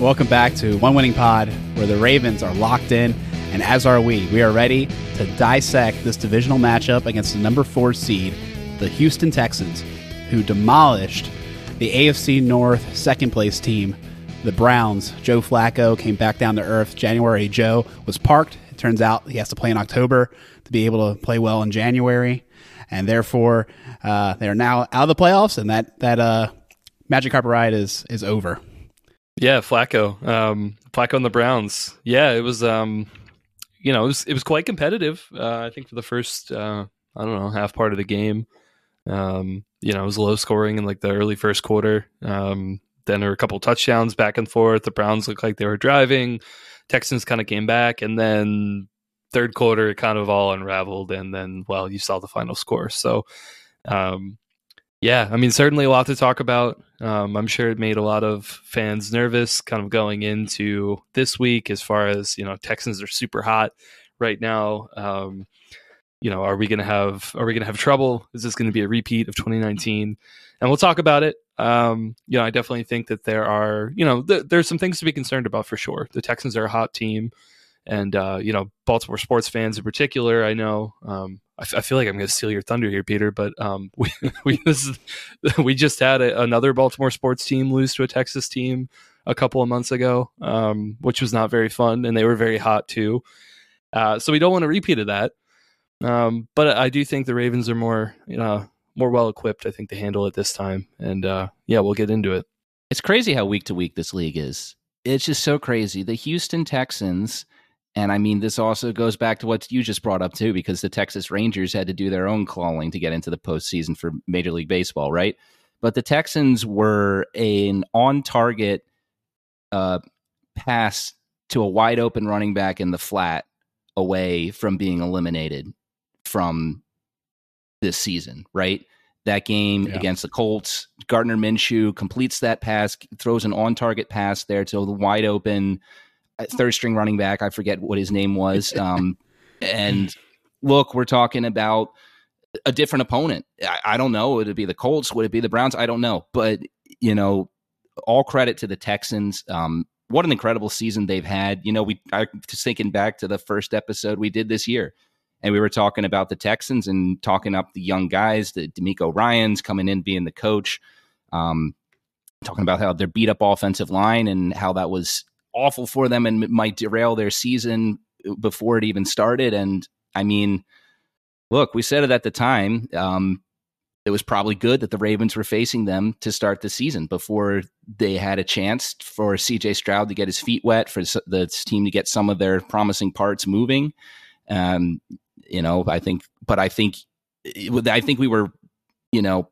Welcome back to One Winning Pod, where the Ravens are locked in, and as are we. We are ready to dissect this divisional matchup against the number four seed, the Houston Texans, who demolished the AFC North second place team, the Browns. Joe Flacco came back down to earth. January Joe was parked. It turns out he has to play in October to be able to play well in January, and therefore uh, they are now out of the playoffs, and that that uh, magic carpet ride is is over. Yeah, Flacco, um, Flacco and the Browns. Yeah, it was, um, you know, it was it was quite competitive. Uh, I think for the first, uh, I don't know, half part of the game. Um, you know, it was low scoring in like the early first quarter. Um, then there were a couple touchdowns back and forth. The Browns looked like they were driving. Texans kind of came back, and then third quarter it kind of all unraveled, and then well, you saw the final score. So, um, yeah, I mean, certainly a lot to talk about. Um, I'm sure it made a lot of fans nervous, kind of going into this week. As far as you know, Texans are super hot right now. Um, you know, are we going to have are we going to have trouble? Is this going to be a repeat of 2019? And we'll talk about it. Um, you know, I definitely think that there are you know th- there's some things to be concerned about for sure. The Texans are a hot team, and uh, you know, Baltimore sports fans in particular. I know um, I, f- I feel like I'm going to steal your thunder here, Peter, but um, we we, is, we just had a, another Baltimore sports team lose to a Texas team a couple of months ago, um, which was not very fun, and they were very hot too. Uh, so we don't want to repeat of that. Um, but I do think the Ravens are more, you know, more well equipped. I think to handle it this time, and uh, yeah, we'll get into it. It's crazy how week to week this league is. It's just so crazy. The Houston Texans and I mean, this also goes back to what you just brought up too, because the Texas Rangers had to do their own clawing to get into the postseason for Major League Baseball, right? But the Texans were an on target uh, pass to a wide open running back in the flat away from being eliminated from this season, right? That game yeah. against the Colts, Gardner Minshew completes that pass, throws an on target pass there to the wide open third string running back. I forget what his name was. Um, and look, we're talking about a different opponent. I, I, don't know. Would it be the Colts? Would it be the Browns? I don't know. But, you know, all credit to the Texans. Um, what an incredible season they've had. You know, we I just thinking back to the first episode we did this year. And we were talking about the Texans and talking up the young guys, the DeMeco Ryans coming in being the coach. Um, talking about how their beat up offensive line and how that was awful for them and might derail their season before it even started. And I mean, look, we said it at the time. Um, it was probably good that the Ravens were facing them to start the season before they had a chance for CJ Stroud to get his feet wet, for the team to get some of their promising parts moving. Um, you know, I think, but I think, I think we were, you know,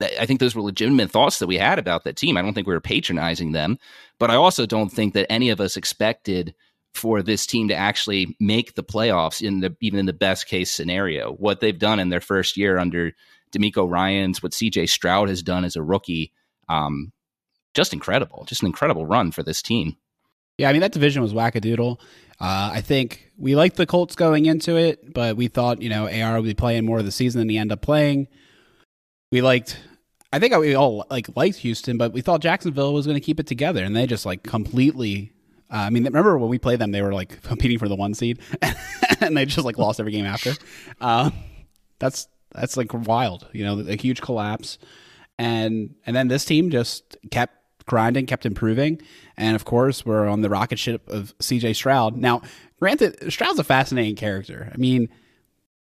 I think those were legitimate thoughts that we had about that team. I don't think we were patronizing them, but I also don't think that any of us expected for this team to actually make the playoffs in the even in the best case scenario. What they've done in their first year under DeMeco Ryans, what CJ Stroud has done as a rookie, um, just incredible. Just an incredible run for this team. Yeah, I mean that division was wackadoodle. Uh, I think we liked the Colts going into it, but we thought you know AR would be playing more of the season than he ended up playing. We liked I think we all like liked Houston, but we thought Jacksonville was going to keep it together, and they just like completely. Uh, I mean, remember when we played them? They were like competing for the one seed, and they just like lost every game after. Uh, that's that's like wild, you know, a huge collapse, and and then this team just kept grinding, kept improving, and of course we're on the rocket ship of C.J. Stroud. Now, granted, Stroud's a fascinating character. I mean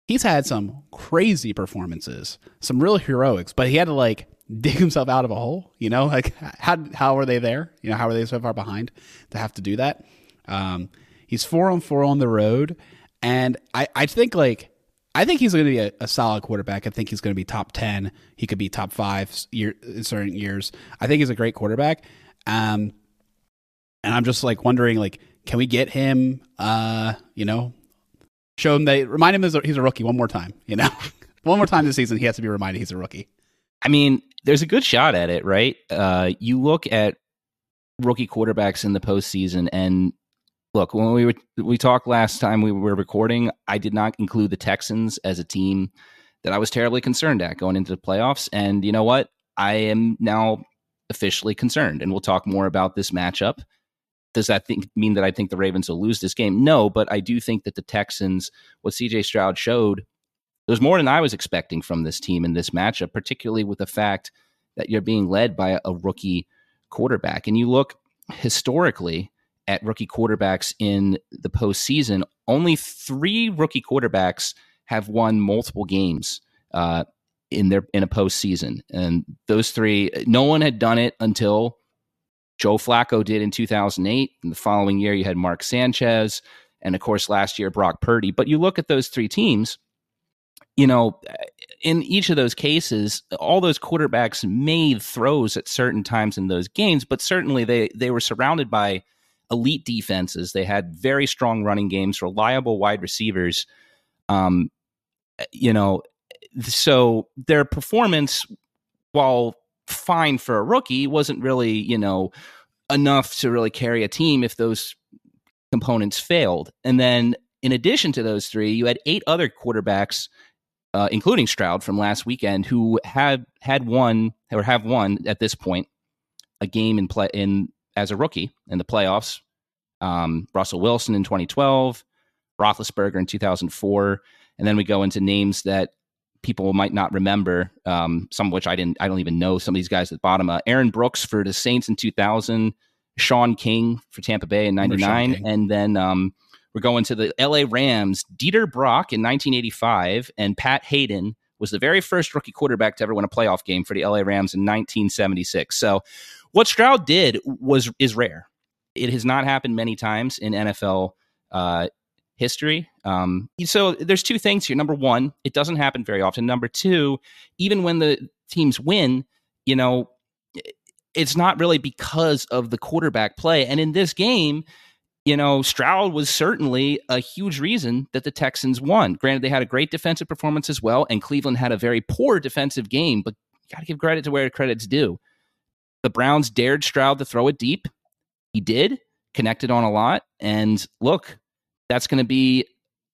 he's had some crazy performances, some real heroics, but he had to like dig himself out of a hole. You know, like how how are they there? You know, how are they so far behind to have to do that? Um, he's four on four on the road, and I I think like I think he's going to be a, a, solid quarterback. I think he's going to be top ten. He could be top five year, in certain years. I think he's a great quarterback. Um, and I'm just like wondering, like, can we get him? Uh, you know, show him they remind him he's a rookie one more time. You know, one more time this season, he has to be reminded he's a rookie. I mean, there's a good shot at it, right? Uh, you look at rookie quarterbacks in the postseason, and look when we were, we talked last time we were recording, I did not include the Texans as a team that I was terribly concerned at going into the playoffs. And you know what? I am now officially concerned. And we'll talk more about this matchup. Does that think, mean that I think the Ravens will lose this game? No, but I do think that the Texans, what CJ Stroud showed, was more than I was expecting from this team in this matchup, particularly with the fact that you're being led by a, a rookie quarterback. And you look historically at rookie quarterbacks in the postseason, only three rookie quarterbacks have won multiple games uh, in their in a postseason, and those three, no one had done it until Joe Flacco did in 2008. And the following year, you had Mark Sanchez, and of course, last year Brock Purdy. But you look at those three teams, you know, in each of those cases, all those quarterbacks made throws at certain times in those games, but certainly they they were surrounded by elite defenses. They had very strong running games, reliable wide receivers. Um, you know, so their performance, while fine for a rookie, wasn't really, you know, enough to really carry a team if those components failed. And then in addition to those three, you had eight other quarterbacks, uh, including Stroud from last weekend, who had had won or have won at this point a game in play in as a rookie in the playoffs. Um, Russell Wilson in 2012, Roethlisberger in 2004, and then we go into names that people might not remember. Um, some of which I didn't. I don't even know some of these guys at the bottom. Uh, Aaron Brooks for the Saints in 2000, Shaun King for Tampa Bay in '99, and then um, we're going to the L.A. Rams. Dieter Brock in 1985, and Pat Haden was the very first rookie quarterback to ever win a playoff game for the LA Rams in 1976. So, what Stroud did was is rare. It has not happened many times in NFL uh, history. Um, so there's two things here. Number one, it doesn't happen very often. Number two, even when the teams win, you know, it's not really because of the quarterback play. And in this game, you know, Stroud was certainly a huge reason that the Texans won. Granted, they had a great defensive performance as well, and Cleveland had a very poor defensive game, but you got to give credit to where credit's due. The Browns dared Stroud to throw it deep. He did, connected on a lot. And look, that's going to be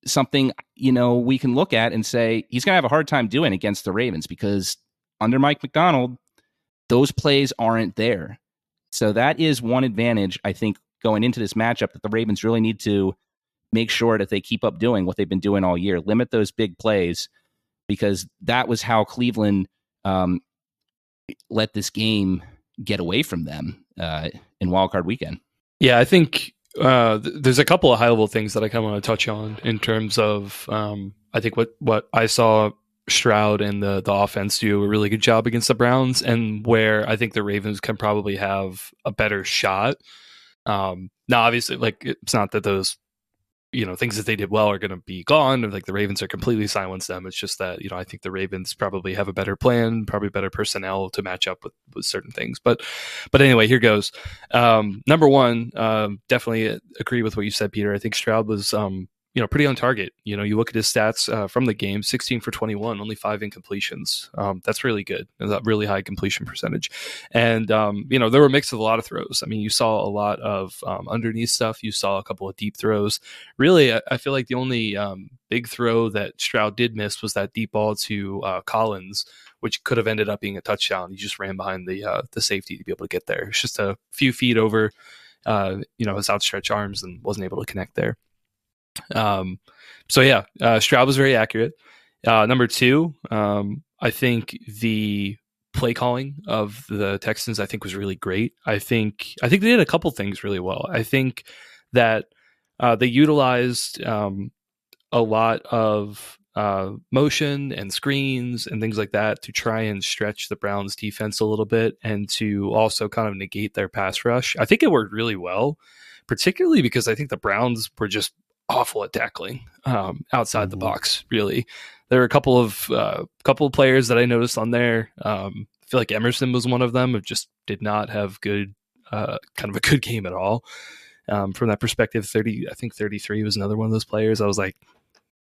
something, you know, we can look at and say he's going to have a hard time doing against the Ravens because under Mike Macdonald those plays aren't there. So that is one advantage, I think, going into this matchup that the Ravens really need to make sure that they keep up doing what they've been doing all year, limit those big plays, because that was how Cleveland um, let this game get away from them uh, in Wildcard Weekend. Yeah, I think uh, th- there's a couple of high level things that I kind of want to touch on in terms of um, I think what what I saw Stroud and the the offense do a really good job against the Browns, and where I think the Ravens can probably have a better shot. Um, now, obviously, like it's not that those you know things that they did well are going to be gone like the ravens are completely silenced them. It's just that you know i think the ravens probably have a better plan probably better personnel to match up with, with certain things. But but anyway here goes. Um, number one um, definitely agree with what you said peter. I think stroud was um, you know, pretty on target. You know, you look at his stats uh, from the game 16 for 21, only five incompletions. Um, that's really good. That really high completion percentage. And, um, you know, there were a mix of a lot of throws. I mean, you saw a lot of um, underneath stuff. You saw a couple of deep throws. Really, I, I feel like the only um, big throw that Stroud did miss was that deep ball to uh, Collins, which could have ended up being a touchdown. He just ran behind the uh, the safety to be able to get there. It's just a few feet over, uh, you know, his outstretched arms and wasn't able to connect there. Um, so yeah, uh, Stroud was very accurate. Uh, number two, um, I think the play calling of the Texans, I think, was really great. I think I think they did a couple things really well. I think that uh, they utilized um, a lot of uh, motion and screens and things like that to try and stretch the Browns defense a little bit and to also kind of negate their pass rush. I think it worked really well, particularly because I think the Browns were just awful at tackling um, outside mm-hmm. the box. Really, there were a couple of uh, couple of players that I noticed on there. Um, I feel like Emerson was one of them. Who just did not have good, uh, kind of a good game at all. Um, from that perspective, thirty, I think thirty-three was another one of those players. I was like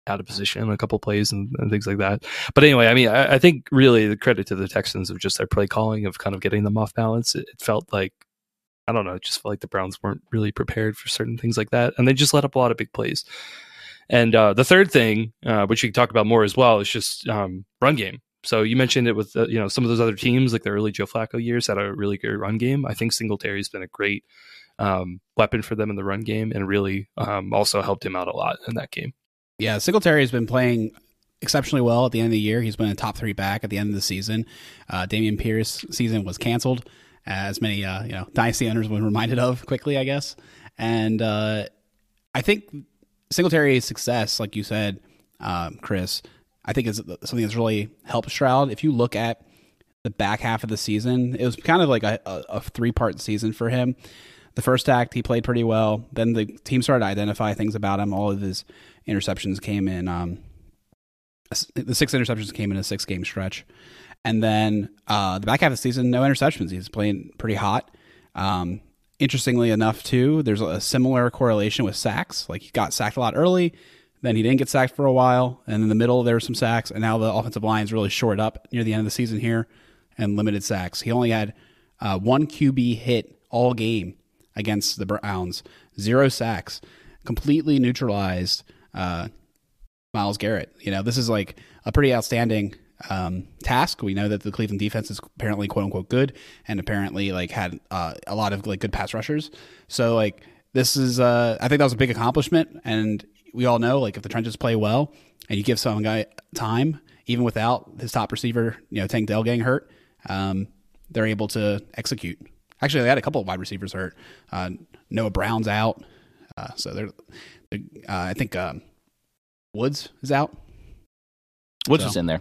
out of position on a couple plays and, and, things like that. But anyway, I mean, I, I, think really the credit to the Texans of just their play calling of kind of getting them off balance. It, it felt like I don't know, it just felt like the Browns weren't really prepared for certain things like that. And they just let up a lot of big plays. And uh, the third thing, uh, which we can talk about more as well, is just um, run game. so you mentioned it with uh, you know some of those other teams, like the early Joe Flacco years, had a really good run game. I think Singletary's been a great um, weapon for them in the run game, and really um, also helped him out a lot in that game. Yeah, Singletary has been playing exceptionally well at the end of the year. He's been a top three back at the end of the season. Uh, Dameon Pierce season was canceled, as many uh, you know dynasty owners were reminded of quickly, I guess. And uh, I think Singletary's success, like you said, um, Chris, I think is something that's really helped Stroud. If you look at the back half of the season, it was kind of like a, a, a three part season for him. The first act, he played pretty well. Then the team started to identify things about him. All of his interceptions came in. Um, the six interceptions came in a six game stretch. And then uh, the back half of the season, no interceptions. He's playing pretty hot. Um, interestingly enough, too, there's a similar correlation with sacks. Like he got sacked a lot early, then he didn't get sacked for a while, and in the middle there were some sacks, and now the offensive line is really short up near the end of the season here, and limited sacks. He only had uh, one QB hit all game against the Browns, zero sacks, completely neutralized uh, Myles Garrett. You know, this is like a pretty outstanding um, task. We know that the Cleveland defense is apparently quote unquote good, and apparently like had uh, a lot of like good pass rushers. So like this is, uh, I think that was a big accomplishment, and we all know like if the trenches play well and you give some guy time, even without his top receiver, you know, Tank Dell getting hurt, um, they're able to execute. Actually, they had a couple of wide receivers hurt. Uh, Noah Brown's out, uh, so they're. they're uh, I think um, Woods is out. Woods So- was in there.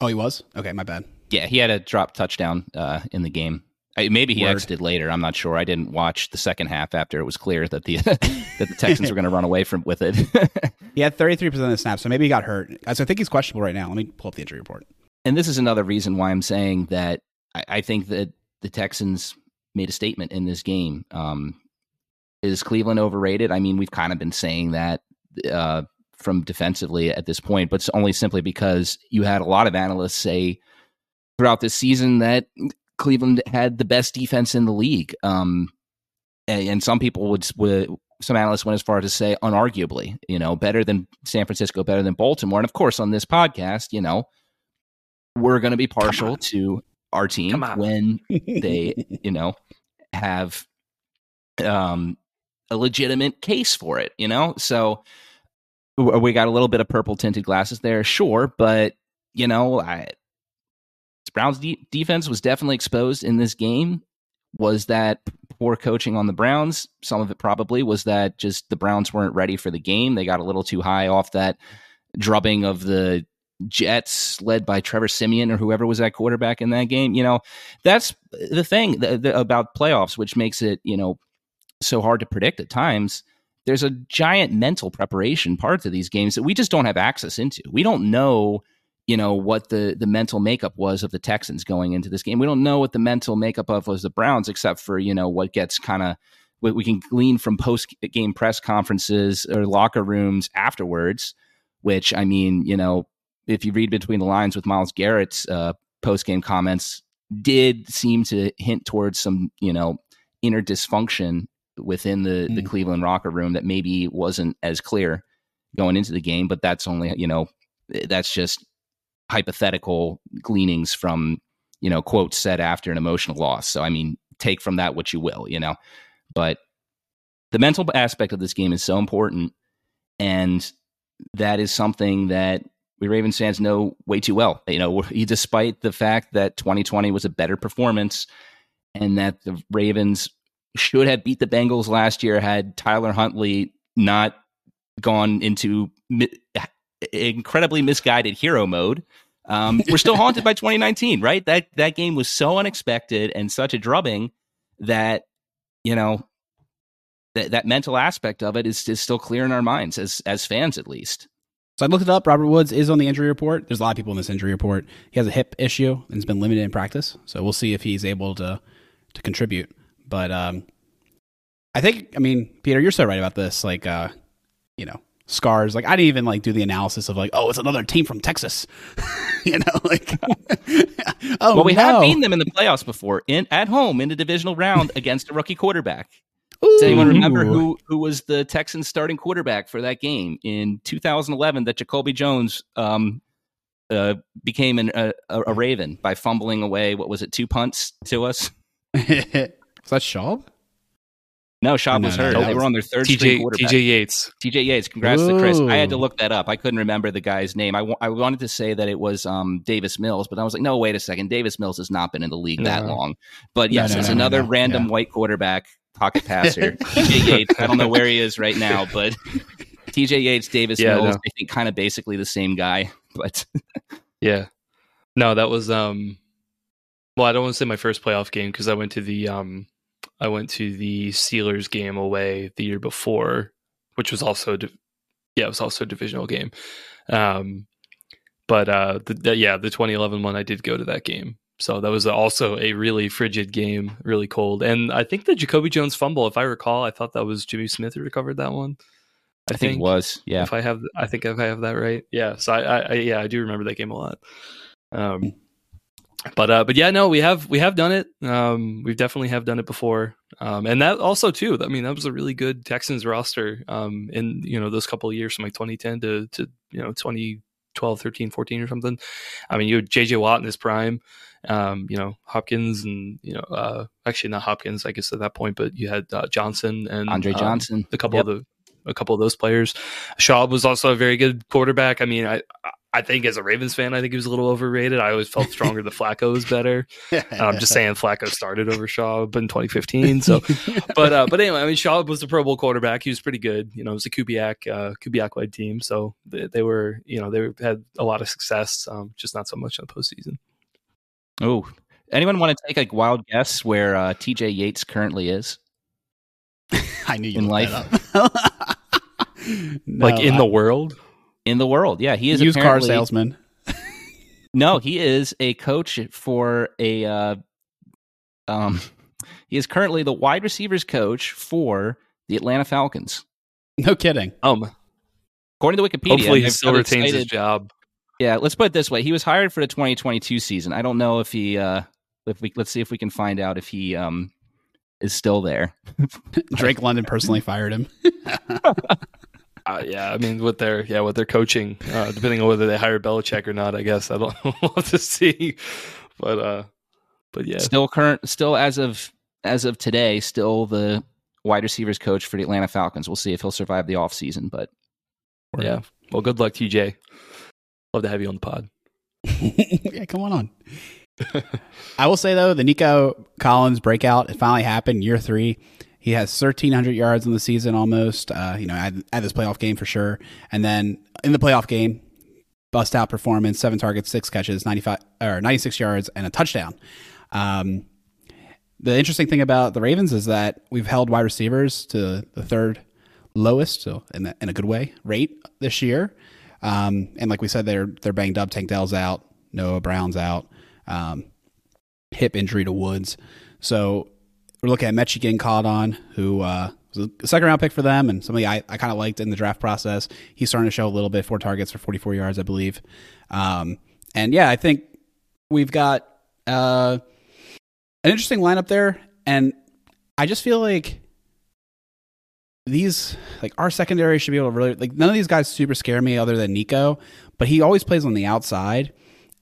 Oh, he was. Okay, my bad. Yeah, he had a drop touchdown uh, in the game. Maybe he Word. exited later. I'm not sure. I didn't watch the second half after it was clear that the that the Texans were going to run away from with it. He had 33% of the snaps, so maybe he got hurt. So I think he's questionable right now. Let me pull up the injury report. and this is another reason why I'm saying that I, I think that the Texans made a statement in this game. Um, is Cleveland overrated? I mean, we've kind of been saying that uh, from defensively at this point, but it's only simply because you had a lot of analysts say throughout this season that Cleveland had the best defense in the league. Um, and, and some people would, would some analysts went as far as to say unarguably, you know, better than San Francisco, better than Baltimore. And of course, on this podcast, you know, we're going to be partial to our team when they, you know, have um, a legitimate case for it, you know? So we got a little bit of purple tinted glasses there, sure, but, you know, I, Browns de- defense was definitely exposed in this game. Was that poor coaching on the Browns? Some of it probably was that just the Browns weren't ready for the game. They got a little too high off that drubbing of the Jets, led by Trevor Siemian or whoever was that quarterback in that game. You know, that's the thing th- th- about playoffs, which makes it you know so hard to predict at times. There's a giant mental preparation part to these games that we just don't have access into. We don't know you know what the the mental makeup was of the Texans going into this game. We don't know what the mental makeup of was the Browns, except for you know what gets kind of what we can glean from post game press conferences or locker rooms afterwards. Which I mean, you know, if you read between the lines with Myles Garrett's uh, post game comments, did seem to hint towards some you know inner dysfunction within the the Mm. Cleveland locker room that maybe wasn't as clear going into the game. But that's only you know that's just hypothetical gleanings from you know quotes said after an emotional loss so i mean take from that what you will you know but the mental aspect of this game is so important and that is something that we ravens fans know way too well you know despite the fact that 2020 was a better performance and that the ravens should have beat the bengals last year had tyler huntley not gone into mi- incredibly misguided hero mode. Um, we're still haunted by 2019, right? That that game was so unexpected and such a drubbing that you know that that mental aspect of it is is still clear in our minds as as fans at least. So I looked it up. Robert Woods is on the injury report. There's a lot of people in this injury report. He has a hip issue and has been limited in practice. So we'll see if he's able to to contribute. But um, I think, I mean, Peter, you're so right about this. Like, uh, you know, scars. Like, I didn't even like do the analysis of like, oh, it's another team from Texas. you know, like, oh, well, we no. have beaten them in the playoffs before, in at home in the divisional round against a rookie quarterback. Ooh. Does anyone remember who who was the Texans starting quarterback for that game in 2011 that Jacoby Jones um, uh, became an, a, a Raven by fumbling away. What was it? Two punts to us. Was that Schaub? No, Schaub No, was no, hurt. that they was were on their third string TJ quarterback. TJ Yates. TJ Yates. Congrats to Chris. I had to look that up. I couldn't remember the guy's name. I, I wanted to say that it was um, Davis Mills, but I was like, no, wait a second. Davis Mills has not been in the league that long. But yes, no, it's no, no, another no. random Yeah. white quarterback pocket passer. TJ Yates. I don't know where he is right now, but TJ Yates, Davis Yeah, Mills, no. I think kind of basically the same guy. But Yeah. No, that was um well, I don't want to say my first playoff game because I went to the um I went to the Steelers game away the year before, which was also yeah, it was also a divisional game. Um but uh the, the yeah, the 2011 one I did go to that game. So that was also a really frigid game, really cold. And I think the Jacoby Jones fumble, if I recall, I thought that was Jimmy Smith who recovered that one. I think it was. Yeah. If I have, I think if I have that right, yeah. So I, I, I yeah, I do remember that game a lot. Um, but uh, but yeah, no, we have we have done it. Um, we definitely have done it before. Um, and that also too. I mean, that was a really good Texans roster. Um, in you know those couple of years from like 2010 to to you know 2012, 13, 14 or something. I mean, you had JJ Watt in his prime. Um, you know Hopkins and you know uh, actually not Hopkins, I guess at that point, but you had uh, Johnson and Andre um, Johnson. a couple Yep. of the a couple of those players. Schaub was also a very good quarterback. I mean, I I think as a Ravens fan, I think he was a little overrated. I always felt stronger that Flacco was better. And I'm just saying Flacco started over Schaub in 2015. So, but uh, but anyway, I mean, Schaub was the Pro Bowl quarterback. He was pretty good. You know, it was a Kubiak uh, Kubiak led team, so they, they were you know they had a lot of success, um, just not so much in the postseason. Oh, anyone want to take a wild guess where uh, TJ Yates currently is? I knew you in life. that up. No, like in I- the world. In the world, yeah, he is a used car salesman. No, he is a coach for a. Uh, um, he is currently the wide receivers coach for the Atlanta Falcons. No kidding. Um, According to Wikipedia, hopefully he still got retains his job. Yeah, let's put it this way: he was hired for the 2022 season. I don't know if he. Uh, if we let's see if we can find out if he um is still there. Drake London personally fired him. Uh, yeah, I mean, with their yeah, with their coaching, uh, depending on whether they hire Belichick or not, I guess I don't we'll to see. But uh, but yeah, Still current, still as of as of today, still the wide receivers coach for the Atlanta Falcons. We'll see if he'll survive the offseason, but yeah. Well, good luck, TJ. Love to have you on the pod. yeah, come on on. I will say though, the Nico Collins breakout it finally happened. Year three, he has 1,300 yards in the season almost. Uh, you know, at, at this playoff game for sure. And then in the playoff game, bust out performance: seven targets, six catches, 95 or 96 yards, and a touchdown. Um, the interesting thing about the Ravens is that we've held wide receivers to the third lowest, so in, the, in a good way, rate this year. Um, and like we said, they're they're banged up. Tank Dell's out, Noah Brown's out, um, hip injury to Woods. So we're looking at Metchie getting caught on, who uh, was a second round pick for them, and somebody I, I kind of liked in the draft process. He's starting to show a little bit, four targets for 44 yards, I believe. Um, and yeah, I think we've got uh, an interesting lineup there, and I just feel like these like our secondary should be able to really like none of these guys super scare me other than Nico, but he always plays on the outside,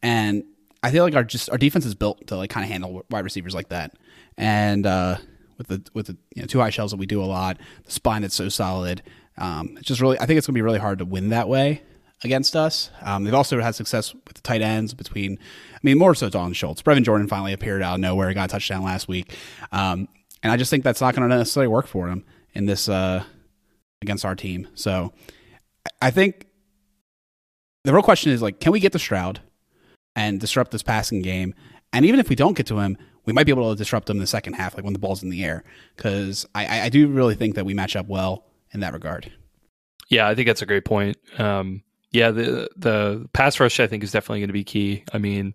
and I feel like our just our defense is built to like kind of handle wide receivers like that, and uh, with the with the you know, two high shells that we do a lot, the spine that's so solid, um, it's just really I think it's gonna be really hard to win that way against us. Um, they've also had success with the tight ends between, I mean, more so Dalton Schultz. Brevin Jordan finally appeared out of nowhere, got a touchdown last week, um, and I just think that's not going to necessarily work for him in this uh, against our team. So I think the real question is like, can we get to Stroud and disrupt this passing game? And even if we don't get to him, we might be able to disrupt them in the second half, like when the ball's in the air, because I, I do really think that we match up well in that regard. Yeah, I think that's a great point. Um, yeah, the the pass rush I think is definitely going to be key. I mean,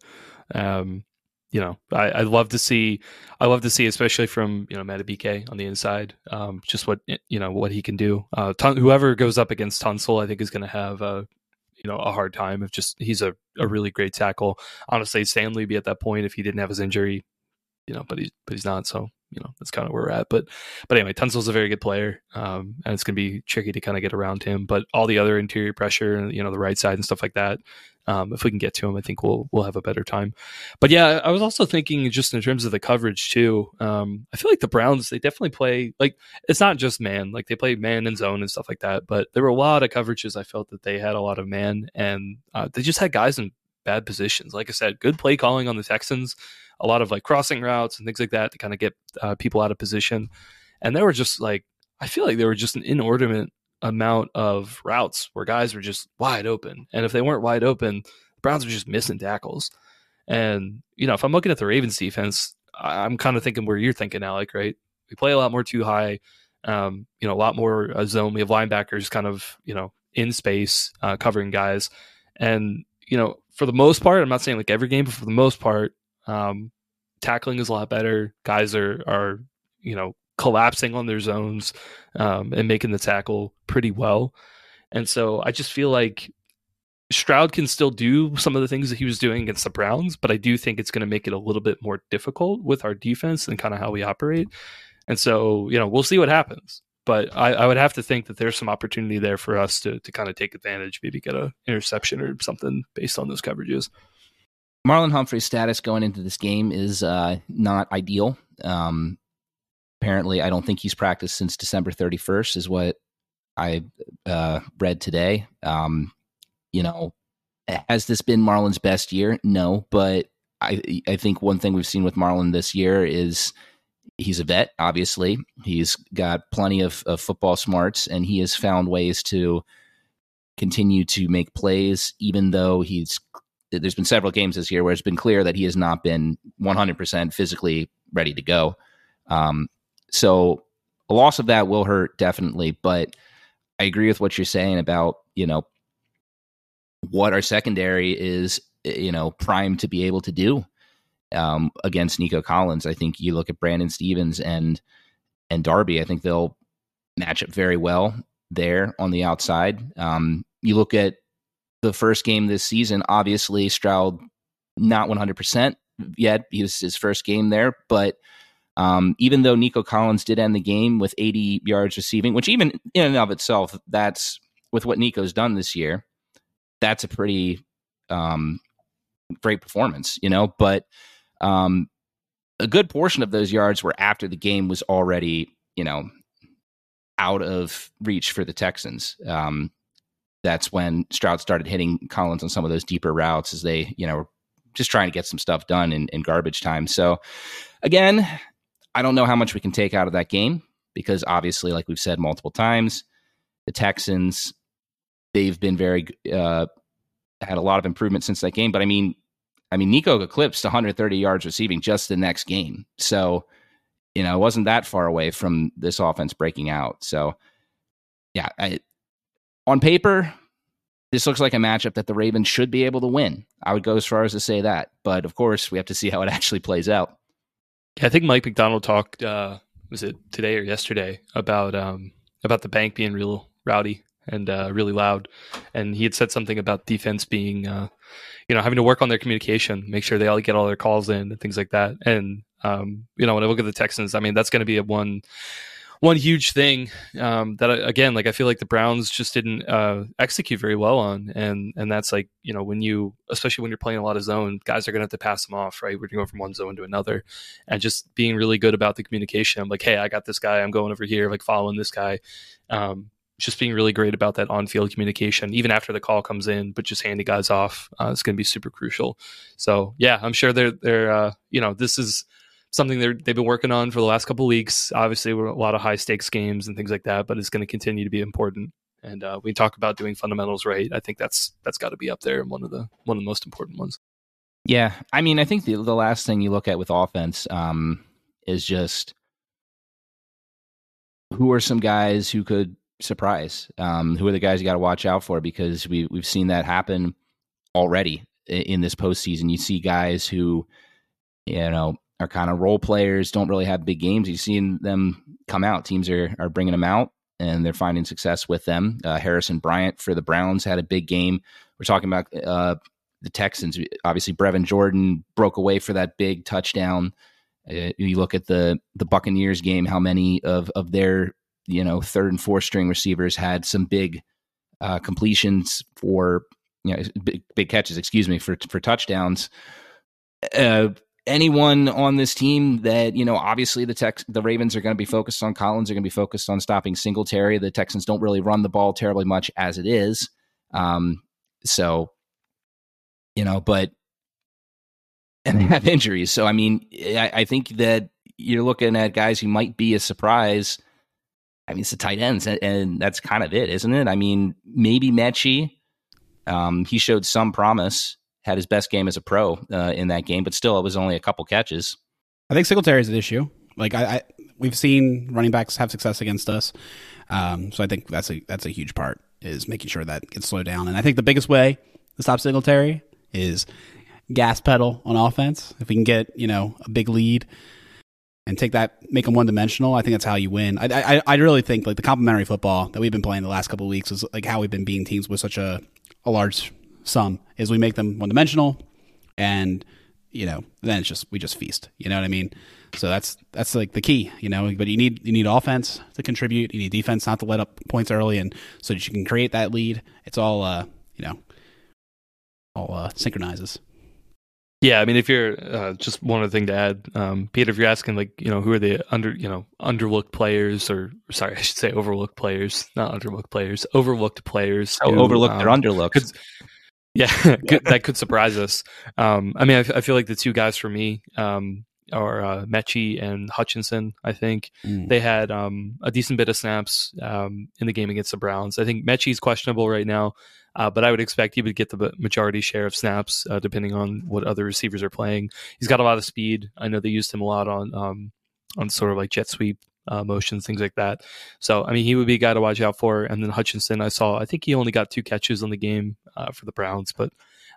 um, you know, I, I love to see, I love to see, especially from you know Madubuike on the inside, um, just what you know what he can do. Uh, Tun- whoever goes up against Tunsil, I think is going to have a you know a hard time. If just he's a, a really great tackle. Honestly, Stanley be at that point if he didn't have his injury, you know, but he's but he's not. So you know that's kind of where we're at. But but anyway, Tunsil's a very good player, um, and it's going to be tricky to kind of get around him. But all the other interior pressure, you know, the right side and stuff like that, Um, if we can get to him, I think we'll we'll have a better time. But yeah, I was also thinking just in terms of the coverage too. Um, I feel like the Browns they definitely play like it's not just man, like they play man and zone and stuff like that. But there were a lot of coverages I felt that they had a lot of man, and uh, they just had guys in bad positions. Like I said, good play calling on the Texans, a lot of like crossing routes and things like that to kind of get uh, people out of position. And there were just like I feel like there were just an inordinate amount of routes where guys were just wide open. And if they weren't wide open, the Browns were just missing tackles. And, you know, if I'm looking at the Ravens defense, I'm kind of thinking where you're thinking, Alec, right? We play a lot more two high, um, you know, a lot more uh, zone. We have linebackers kind of, you know, in space uh, covering guys. And, you know, for the most part, I'm not saying like every game, but for the most part, um, tackling is a lot better. Guys are, are, you know, collapsing on their zones um, and making the tackle pretty well. And so I just feel like Stroud can still do some of the things that he was doing against the Browns, but I do think it's going to make it a little bit more difficult with our defense and kind of how we operate. And so, you know, we'll see what happens. But I, I would have to think that there's some opportunity there for us to to kind of take advantage, maybe get a interception or something based on those coverages. Marlon Humphrey's status going into this game is uh, not ideal. Um, apparently i don't think he's practiced since december 31st is what i uh, read today um, you know has this been marlon's best year no but i i think one thing we've seen with marlon this year is he's a vet obviously. He's got plenty of, of football smarts and he has found ways to continue to make plays even though he's there's been several games this year where it's been clear that he has not been 100% physically ready to go. Um, so a loss of that will hurt definitely, but I agree with what you're saying about, you know, what our secondary is, eh, you know, primed to be able to do um, against Nico Collins. I think you look at Brandon Stephens and and Darby. I think they'll match up very well there on the outside. Um, you look at the first game this season. Obviously, Stroud not 100 percent yet. He was his first game there, but um, even though Nico Collins did end the game with 80 yards receiving, which even in and of itself, that's with what Nico's done this year, that's a pretty um, great performance, you know. But um, a good portion of those yards were after the game was already, you know, out of reach for the Texans. Um, that's when Stroud started hitting Collins on some of those deeper routes as they, you know, were just trying to get some stuff done in, in garbage time. So, again, I don't know how much we can take out of that game because obviously, like we've said multiple times, the Texans they've been very uh, had a lot of improvement since that game. But I mean, I mean, Nico eclipsed 130 yards receiving just the next game, so you know it wasn't that far away from this offense breaking out. So yeah, I, on paper, this looks like a matchup that the Ravens should be able to win. I would go as far as to say that, but of course, we have to see how it actually plays out. I think Mike Macdonald talked uh, was it today or yesterday about um, about the bank being real rowdy and uh, really loud, and he had said something about defense being uh, you know having to work on their communication, make sure they all get all their calls in and things like that. And um, you know when I look at the Texans, I mean that's going to be a one one huge thing um, that again, like I feel like the Browns just didn't uh, execute very well on, and and that's like you know when you, especially when you're playing a lot of zone, guys are going to have to pass them off, right? We're going from one zone to another, and just being really good about the communication. I'm like, hey, I got this guy, I'm going over here, like following this guy. Um, just being really great about that on-field communication, even after the call comes in, but just handing guys off uh, is going to be super crucial. So yeah, I'm sure they're they're uh, you know this is something they've been working on for the last couple weeks. Obviously, we're a lot of high stakes games and things like that, but it's going to continue to be important. And uh, we talk about doing fundamentals right. I think that's that's got to be up there and one of the one of the most important ones. Yeah, I mean, I think the the last thing you look at with offense um, is just who are some guys who could surprise. Um, who are the guys you got to watch out for because we we've seen that happen already in this postseason. You see guys who, you know, are kind of role players, don't really have big games. You've seen them come out. Teams are are bringing them out, and they're finding success with them. Uh, Harrison Bryant for the Browns had a big game. We're talking about uh, the Texans. Obviously, Brevin Jordan broke away for that big touchdown. Uh, you look at the the Buccaneers game. How many of of their you know third and fourth string receivers had some big uh, completions for you know, big, big catches, excuse me, for for touchdowns. Uh, anyone on this team that you know obviously the Tex the Ravens are going to be focused on Collins are going to be focused on stopping Singletary. The Texans don't really run the ball terribly much as it is, um, so you know, but and they have injuries. So I mean, I, I think that you're looking at guys who might be a surprise. I mean, it's the tight ends, and, and that's kind of it, isn't it? I mean, maybe Metchie. Um, he showed some promise had his best game as a pro uh, in that game, but still, it was only a couple catches. I think Singletary is an issue. Like I, I, we've seen running backs have success against us, um, so I think that's a that's a huge part is making sure that gets slowed down. And I think the biggest way to stop Singletary is gas pedal on offense. If we can get you know a big lead and take that, make them one dimensional. I think that's how you win. I, I I really think like the complementary football that we've been playing the last couple of weeks is like how we've been beating teams with such a a large sum is we make them one dimensional and you know then it's just we just feast. You know what i mean? So that's that's like the key you know? But you need you need offense to contribute. You need defense not to let up points early and so that you can create that lead. It's all uh you know all uh synchronizes yeah, I mean, if you're uh, just one other thing to add, um, Peter, if you're asking like, you know, who are the under, you know, underlooked players, or sorry, I should say overlooked players, not underlooked players, overlooked players. Oh, who, overlooked um, or underlooked. Could, yeah, that could surprise us. Um, I mean, I, I, feel like the two guys for me um, are uh, Metchie and Hutchinson. I think mm. they had um, a decent bit of snaps um, in the game against the Browns. I think Metchie's questionable right now, uh, but I would expect he would get the majority share of snaps uh, depending on what other receivers are playing. He's got a lot of speed. I know they used him a lot on um, on sort of like jet sweep uh, motions, things like that. So, I mean, he would be a guy to watch out for. And then Hutchinson, I saw, I think he only got two catches on the game uh, for the Browns, but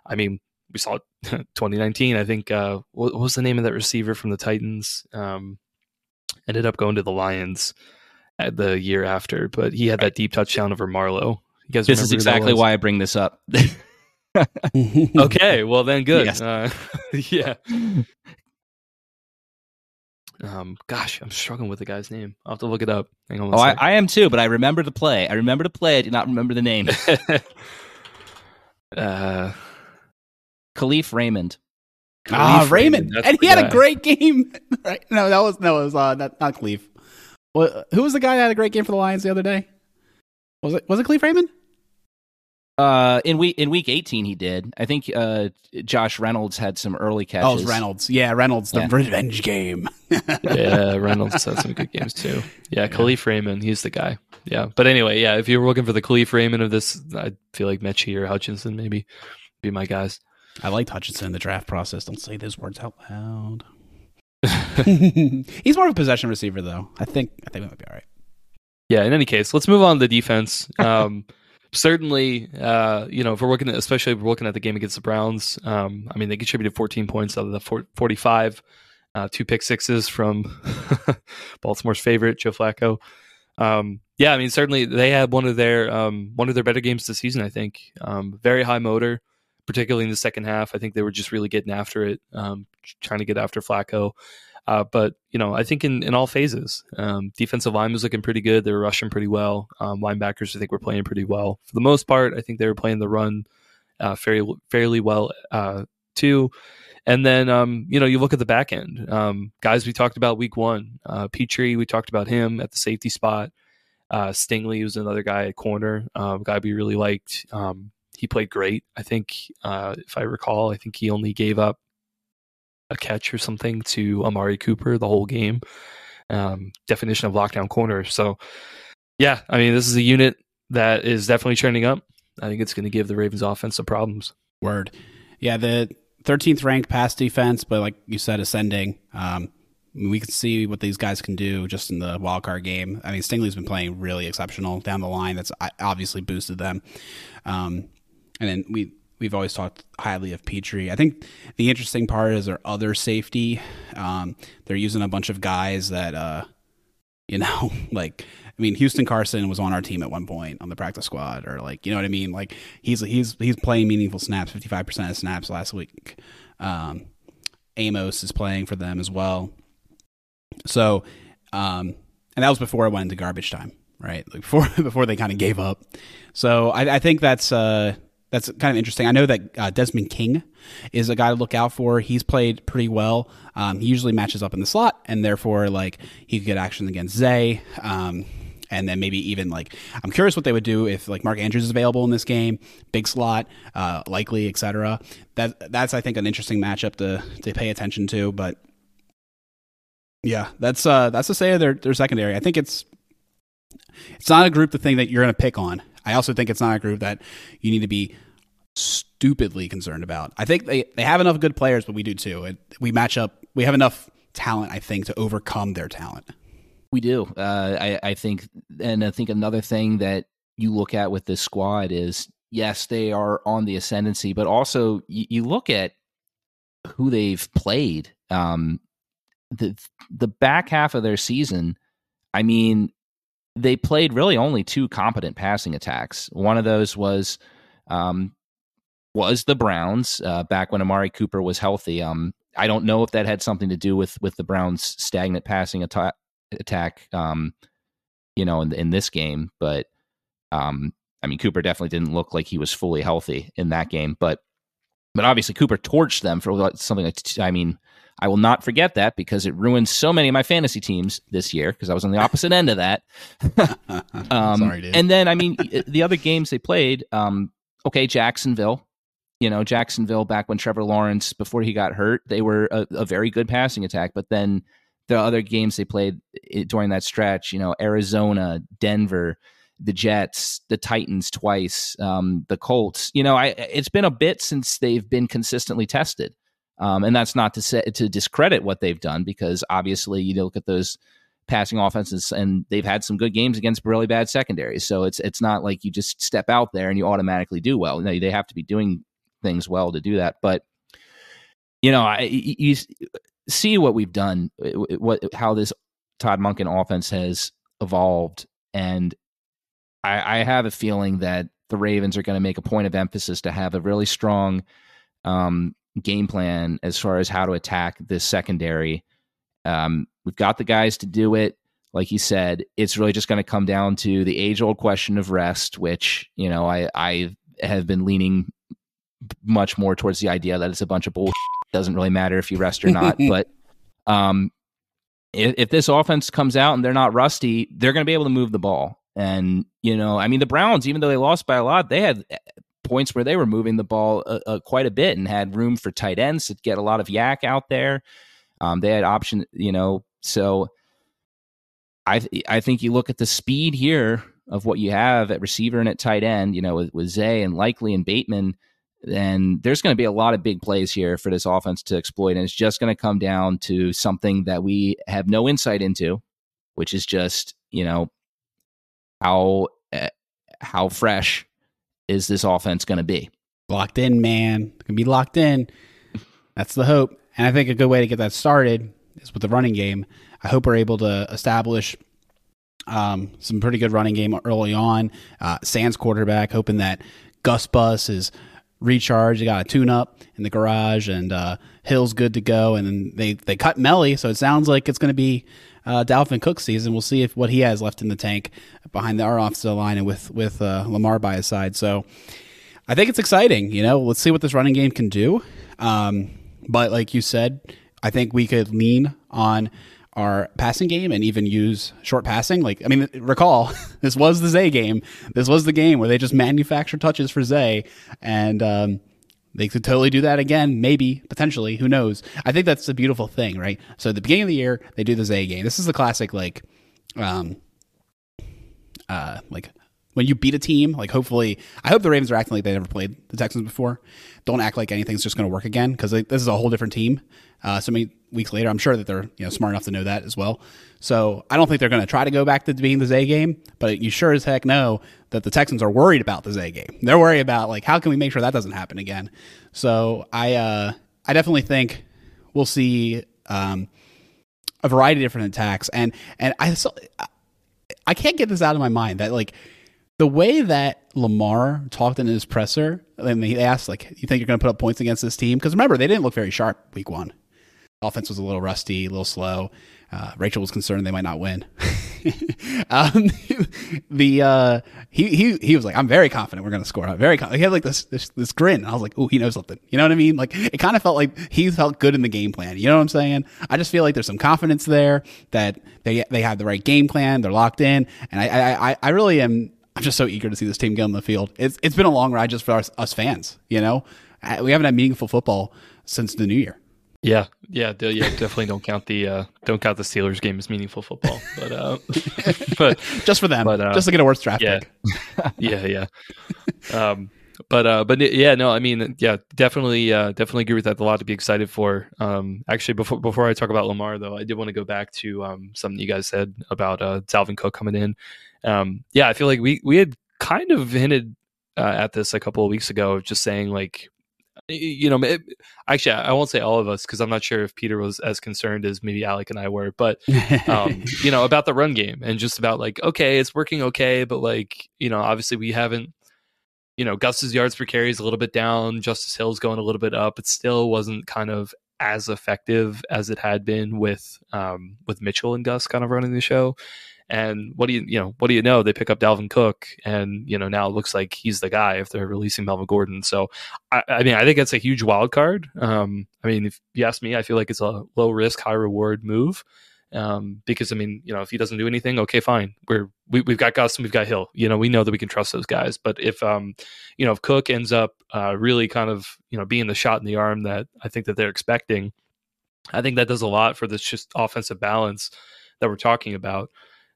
I mean, we saw 2019. I think, uh, what, what, was the name of that receiver from the Titans? Um, ended up going to the Lions at the year after, but he had that deep touchdown over Marlowe. You guys this is exactly why I bring this up. okay, well then good. Yes. Uh, yeah. Um, gosh, I'm struggling with the guy's name. I'll have to look it up. Hang on. oh, I, I, am too, but I remember the play. I remember to play. I do not remember the name. uh, Kalif Raymond. ah, Raymond, and he had guy. a great game. right? No, that was no, it was uh, not, not Kalif. Well, who was the guy that had a great game for the Lions the other day? Was it was it Kalif Raymond? Uh, in week in week eighteen, he did. I think uh, Josh Reynolds had some early catches. Oh, Reynolds, yeah, Reynolds, the yeah. revenge game. yeah, Reynolds had some good games too. Yeah, yeah, Kalif Raymond, he's the guy. Yeah, but anyway, yeah, if you're looking for the Kalif Raymond of this, I feel like Metchie or Hutchinson maybe be my guys. I liked Hutchinson in the draft process. Don't say those words out loud. he's more of a possession receiver, though. I think I think we might be all right. Yeah. In any case, let's move on to the defense. Um, certainly, uh, you know, if we're looking at, especially if we're looking at the game against the Browns, um, I mean, they contributed 14 points out of the 45, uh, two pick sixes from Baltimore's favorite, Joe Flacco. Um, yeah, I mean, certainly they had one of their um, one of their better games this season. I think um, very high motor, particularly in the second half. I think they were just really getting after it, um, trying to get after Flacco. Uh, but you know, I think in, in all phases, um, defensive line was looking pretty good. They were rushing pretty well. Um, linebackers, I think, were playing pretty well for the most part. I think they were playing the run uh, fairly fairly well uh, too. And then um, you know, you look at the back end um, guys we talked about week one. Uh, Pitre, we talked about him at the safety spot. Uh, Stingley was another guy at corner, um, guy we really liked. Um, he played great. I think, uh, if I recall, I think he only gave up a catch or something to Amari Cooper the whole game. Um, definition of lockdown corner. So, yeah, I mean, this is a unit that is definitely trending up. I think it's going to give the Ravens offense some problems. Word. Yeah, the 13th ranked pass defense, but like you said, ascending. Um, we can see what these guys can do just in the wild card game. I mean, Stingley's been playing really exceptional down the line. That's obviously boosted them. Um, and then we we've always talked highly of Pitre. I think the interesting part is their other safety. Um, they're using a bunch of guys that, uh, you know, like I mean, Houston Carson was on our team at one point on the practice squad, or like you know what I mean. Like he's he's he's playing meaningful snaps, fifty five percent of snaps last week. Um, Amos is playing for them as well. So, um, and that was before I went into garbage time, right? Like before before they kind of gave up. So I, I think that's uh, that's kind of interesting. I know that uh, Desmond King is a guy to look out for. He's played pretty well. Um, he usually matches up in the slot, and therefore, like he could get action against Zay. Um, and then maybe even like I'm curious what they would do if like Mark Andrews is available in this game, big slot, uh, likely, etc. That that's I think an interesting matchup to to pay attention to. But yeah, that's uh that's to say their their secondary. I think it's it's not a group the thing that you're going to pick on. I also think it's not a group that you need to be stupidly concerned about. I think they, they have enough good players, but we do too. It, we match up. We have enough talent, I think, to overcome their talent. We do. Uh, I, I think, and I think another thing that you look at with this squad is yes, they are on the ascendancy, but also you, you look at who they've played. Um, the the back half of their season, I mean, they played really only two competent passing attacks. One of those was um, was the Browns uh, back when Amari Cooper was healthy. Um, I don't know if that had something to do with with the Browns' stagnant passing atta- attack. Um, you know, in, in this game, but um, I mean, Cooper definitely didn't look like he was fully healthy in that game. But but obviously, Cooper torched them for something like I mean, I will not forget that because it ruined so many of my fantasy teams this year because I was on the opposite end of that. um, Sorry, dude. And then, I mean, the other games they played, um, okay, Jacksonville. You know, Jacksonville back when Trevor Lawrence, before he got hurt, they were a, a very good passing attack. But then the other games they played during that stretch, you know, Arizona, Denver, the Jets, the Titans twice, um, the Colts. You know, I, it's been a bit since they've been consistently tested. Um, and that's not to say to discredit what they've done because obviously you look at those passing offenses and they've had some good games against really bad secondaries. So it's it's not like you just step out there and you automatically do well. You know, they have to be doing things well to do that. But you know, I, you see what we've done, what how this Todd Monken offense has evolved, and I, I have a feeling that the Ravens are going to make a point of emphasis to have a really strong um, game plan as far as how to attack this secondary. Um, we've got the guys to do it. Like you said, it's really just going to come down to the age old question of rest, which, you know, I, I have been leaning much more towards the idea that it's a bunch of bullshit. Doesn't really matter if you rest or not. but um, if, if this offense comes out and they're not rusty, they're going to be able to move the ball. And, you know, I mean, the Browns, even though they lost by a lot, they had points where they were moving the ball uh, uh, quite a bit and had room for tight ends to get a lot of YAC out there. Um, they had option, you know, so I th- I think you look at the speed here of what you have at receiver and at tight end, you know, with, with Zay and Likely and Bateman, then there's going to be a lot of big plays here for this offense to exploit, and it's just going to come down to something that we have no insight into, which is just you know how uh, how fresh is this offense going to be? Locked in, man. Going to be locked in. That's the hope. And I think a good way to get that started is with the running game. I hope we're able to establish um, some pretty good running game early on. Uh, Sands quarterback, hoping that Gus Bus is recharged. They got a tune up in the garage, and uh, Hill's good to go. And then they they cut Melly, so it sounds like it's going to be uh, Dalvin Cook season. We'll see if what he has left in the tank behind the, our offensive line and with with uh, Lamar by his side. So I think it's exciting. You know, let's see what this running game can do. Um, but like you said, I think we could lean on our passing game and even use short passing. Like, I mean, recall this was the Zay game. This was the game where they just manufactured touches for Zay, and um, they could totally do that again, maybe, potentially. Who knows? I think that's a beautiful thing, right? So at the beginning of the year, they do the Zay game. This is the classic, like, um, uh, like when you beat a team, like hopefully, I hope the Ravens are acting like they never played the Texans before. Don't act like anything's just going to work again because this is a whole different team. Uh, so many weeks later, I'm sure that they're you know smart enough to know that as well. So I don't think they're going to try to go back to being the Zay game, but you sure as heck know that the Texans are worried about the Zay game. They're worried about like how can we make sure that doesn't happen again. So I uh, I definitely think we'll see um, a variety of different attacks, and and I I can't get this out of my mind that like the way that Lamar talked in his presser, and he asked like, "You think you're going to put up points against this team?" Because remember, they didn't look very sharp week one. Offense was a little rusty, a little slow. Uh, Rachel was concerned they might not win. um, the uh, he he he was like, "I'm very confident we're going to score." I'm very confident. He had like this, this this grin. I was like, "Oh, he knows something." You know what I mean? Like it kind of felt like he felt good in the game plan. You know what I'm saying? I just feel like there's some confidence there that they they have the right game plan. They're locked in, and I I I really am. I'm just so eager to see this team get on the field. It's it's been a long ride just for us, us fans. You know, we haven't had meaningful football since the new year. Yeah, yeah, yeah. Definitely don't count the uh, don't count the Steelers game as meaningful football, but uh, but just for them, but, uh, just to get a worse draft yeah, pick. yeah, yeah. Um, but uh, but yeah, no, I mean, yeah, definitely, uh, definitely agree with that. A lot to be excited for. Um, actually, before before I talk about Lamar, though, I did want to go back to um, something you guys said about uh, Dalvin Cook coming in. Um, yeah, I feel like we we had kind of hinted uh, at this a couple of weeks ago, just saying like you know, it, actually, I won't say all of us because I'm not sure if Peter was as concerned as maybe Alec and I were, but um, you know, about the run game and just about like, okay, it's working okay, but like, you know, obviously we haven't, you know, Gus's yards per carry is a little bit down, Justice Hill's going a little bit up. It still wasn't kind of as effective as it had been with um, with Mitchell and Gus kind of running the show. And what do you you know what do you know? They pick up Dalvin Cook, and you know now it looks like he's the guy if they're releasing Melvin Gordon. So I, I mean I think it's a huge wild card. Um, I mean if you ask me, I feel like it's a low risk, high reward move. Um, because I mean, you know, if he doesn't do anything, okay, fine. We're we, we've got Gus and we've got Hill. You know, we know that we can trust those guys. But if um, you know, if Cook ends up uh, really kind of you know being the shot in the arm that I think that they're expecting, I think that does a lot for this just offensive balance that we're talking about.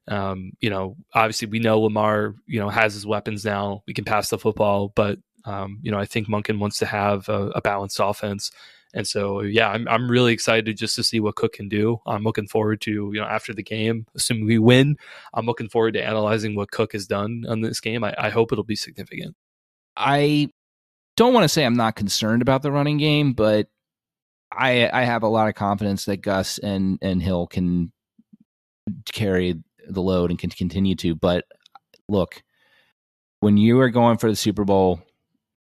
Um, you know, obviously we know Lamar, you know, has his weapons now. We can pass the football, but um, you know, I think Monken wants to have a, a, balanced offense. And so, yeah, I'm, I'm really excited just to see what Cook can do. I'm looking forward to, you know, after the game, assuming we win, I'm looking forward to analyzing what Cook has done on this game. I, I hope it'll be significant. I don't want to say I'm not concerned about the running game, but I I have a lot of confidence that Gus and and Hill can carry the load and can continue to. But look, when you are going for the Super Bowl,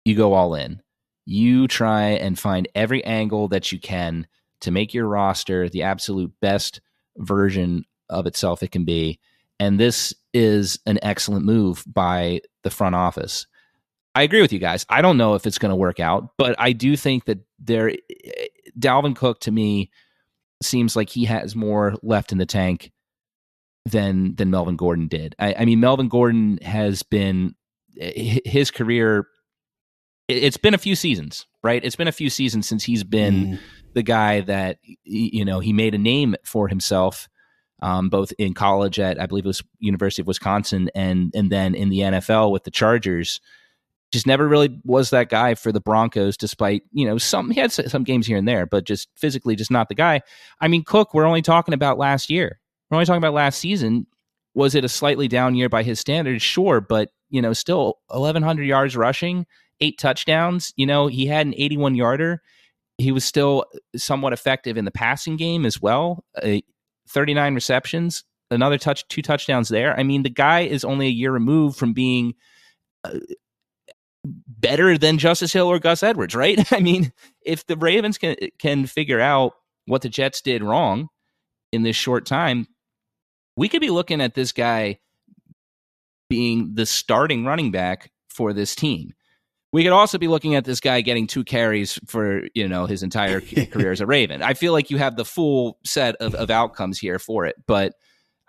you go all in. You try and find every angle that you can to make your roster the absolute best version of itself it can be. And this is an excellent move by the front office. I agree with you guys. I don't know if it's going to work out, but I do think that there, eh, Dalvin Cook to me seems like he has more left in the tank than than Melvin Gordon did. I, I mean, Melvin Gordon has been his career. It's been a few seasons, right? It's been a few seasons since he's been mm. the guy that you know he made a name for himself, um, both in college at I believe it was University of Wisconsin, and and then in the NFL with the Chargers. Just never really was that guy for the Broncos, despite you know some he had some games here and there, but just physically just not the guy. I mean, Cook, we're only talking about last year we're only talking about last season. Was it a slightly down year by his standards? Sure, but you know, still 1,100 yards rushing, eight touchdowns. You know, he had an 81 yarder. He was still somewhat effective in the passing game as well. Uh, 39 receptions, another touch, two touchdowns there. I mean, the guy is only a year removed from being. Uh, better than Justice Hill or Gus Edwards, right? I mean, if the Ravens can can figure out what the Jets did wrong in this short time, we could be looking at this guy being the starting running back for this team. We could also be looking at this guy getting two carries for you know his entire career as a Raven. I feel like you have the full set of, of outcomes here for it, but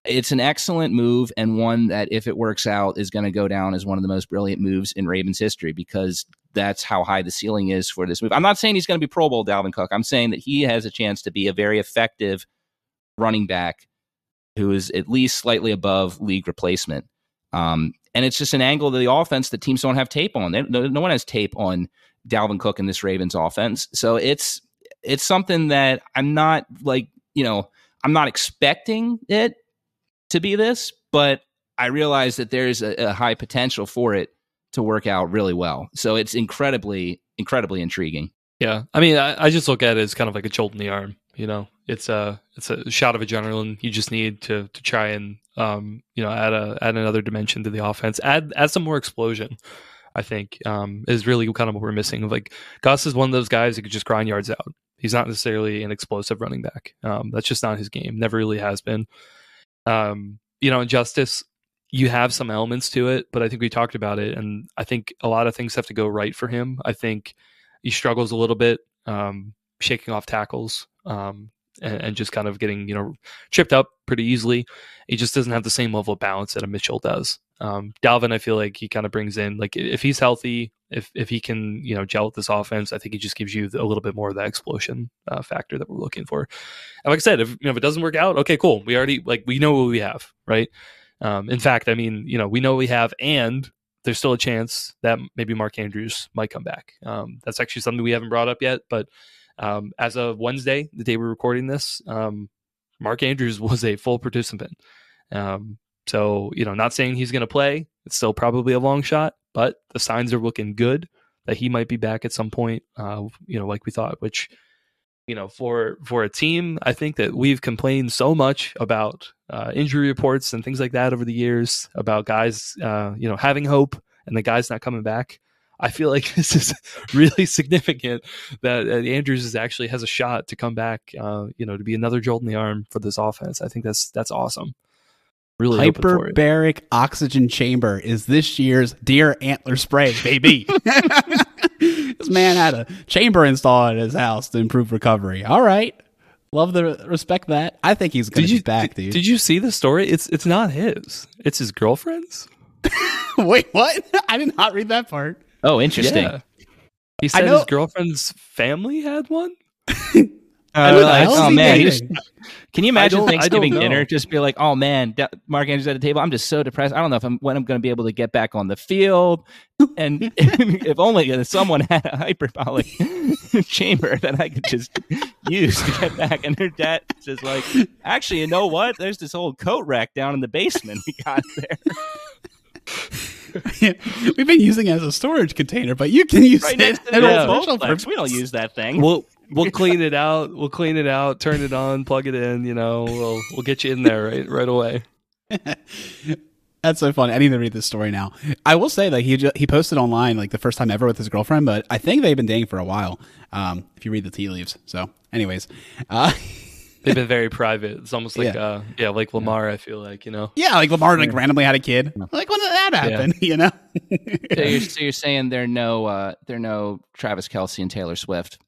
it's an excellent move and one that, if it works out, is going to go down as one of the most brilliant moves in Ravens history because that's how high the ceiling is for this move. I'm not saying he's going to be Pro Bowl Dalvin Cook. I'm saying that he has a chance to be a very effective running back who is at least slightly above league replacement. Um, and it's just an angle of the offense that teams don't have tape on. They, no, no, one has tape on Dalvin Cook in this Ravens offense. So it's it's something that I'm not like you know I'm not expecting it to be this, but I realize that there's a, a high potential for it to work out really well. So it's incredibly incredibly intriguing. Yeah, I mean, I, I just look at it as kind of like a jolt in the arm. You know, it's a it's a shot of adrenaline. You just need to to try and um, you know add a add another dimension to the offense. Add add some more explosion. I think um, is really kind of what we're missing. Like Gus is one of those guys who could just grind yards out. He's not necessarily an explosive running back. Um, that's just not his game. Never really has been. Um, you know, Injustice, you have some elements to it, but I think we talked about it, and I think a lot of things have to go right for him. I think he struggles a little bit um, shaking off tackles um, and, and, just kind of getting you know tripped up pretty easily. He just doesn't have the same level of balance that a Mitchell does. Um, Dalvin, I feel like he kind of brings in like if he's healthy, if if he can you know gel with this offense, I think he just gives you a little bit more of that explosion uh, factor that we're looking for. And like I said, if you know if it doesn't work out, okay, cool. We already like we know what we have, right? Um, in fact, I mean, you know, we know we have, and there's still a chance that maybe Mark Andrews might come back. Um, that's actually something we haven't brought up yet, but um, as of Wednesday, the day we're recording this, um, Mark Andrews was a full participant. Um, so, you know, not saying he's going to play. It's still probably a long shot, but the signs are looking good that he might be back at some point, uh, you know, like we thought, which, you know, for for a team, I think that we've complained so much about uh, injury reports and things like that over the years about guys, uh, you know, having hope and the guys not coming back. I feel like this is really significant that uh, Andrews is actually has a shot to come back, uh, you know, to be another jolt in the arm for this offense. I think that's that's awesome. Really hyperbaric oxygen chamber is this year's deer antler spray, baby. this man had a chamber installed at his house to improve recovery. All right. Love the respect that. I think he's gonna be back, dude. Did you see the story? It's it's not his. It's his girlfriend's. Wait, what? I did not read that part. Oh, interesting. Yeah. He said his girlfriend's family had one. Uh, oh man, just, can you imagine Thanksgiving dinner? Just be like, oh man, Mark Andrews at the table. I'm just so depressed. I don't know if I'm when I'm going to be able to get back on the field. And if only someone had a hyperbolic chamber that I could just use to get back. And their dad just like, actually, you know what? There's this old coat rack down in the basement we got there. We've been using it as a storage container, but you can use right it. Yeah. We don't use that thing. Well, we'll clean it out. We'll clean it out, turn it on, plug it in. You know, we'll we'll get you in there right right away. That's so fun. I need to read this story now. I will say that he just, he posted online like the first time ever with his girlfriend, but I think they've been dating for a while. Um, if you read the tea leaves. So, anyways, uh, they've been very private. It's almost like yeah, uh, yeah like Lamar. I feel like you know. Yeah, like Lamar like randomly had a kid. Like when did that happen? Yeah. You know. so, you're, so you're saying there are no uh, there are no Travis Kelce and Taylor Swift.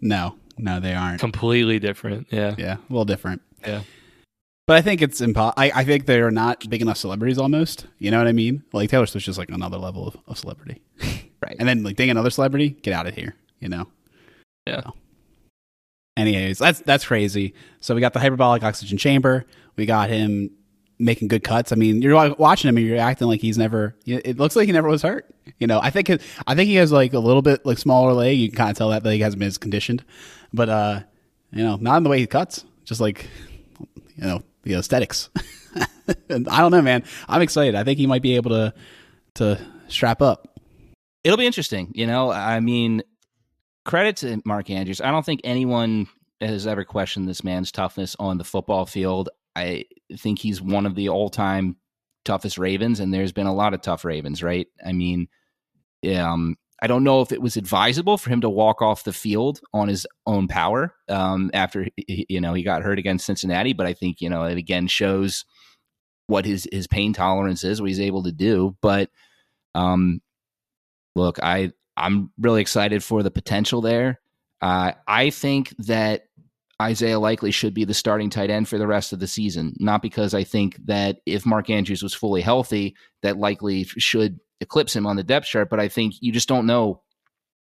No, no, they aren't. Completely different. Yeah. Yeah, a little different. Yeah. But I think it's impo- I, I think they're not big enough celebrities almost. You know what I mean? Like Taylor Swift's just like another level of, of celebrity. right. And then like dang another celebrity, get out of here, you know? Yeah. So. Anyways, that's that's crazy. So we got the hyperbolic oxygen chamber. We got him making good cuts. I mean, you're watching him and you're acting like he's never. It looks like he never was hurt. You know, I think I think he has like a little bit like smaller leg. You can kind of tell that leg hasn't been as conditioned, but uh, you know, not in the way he cuts. Just like you know the aesthetics. I don't know, man. I'm excited. I think he might be able to to strap up. It'll be interesting. You know, I mean, credit to Mark Andrews. I don't think anyone has ever questioned this man's toughness on the football field. I think he's one of the all time toughest Ravens, and there's been a lot of tough Ravens, right? I mean, um, I don't know if it was advisable for him to walk off the field on his own power um, after you know he got hurt against Cincinnati, but I think you know it again shows what his his pain tolerance is, what he's able to do. But um, look, I I'm really excited for the potential there. Uh, I think that Isaiah Likely should be the starting tight end for the rest of the season. Not because I think that if Mark Andrews was fully healthy, that Likely should eclipse him on the depth chart, but I think you just don't know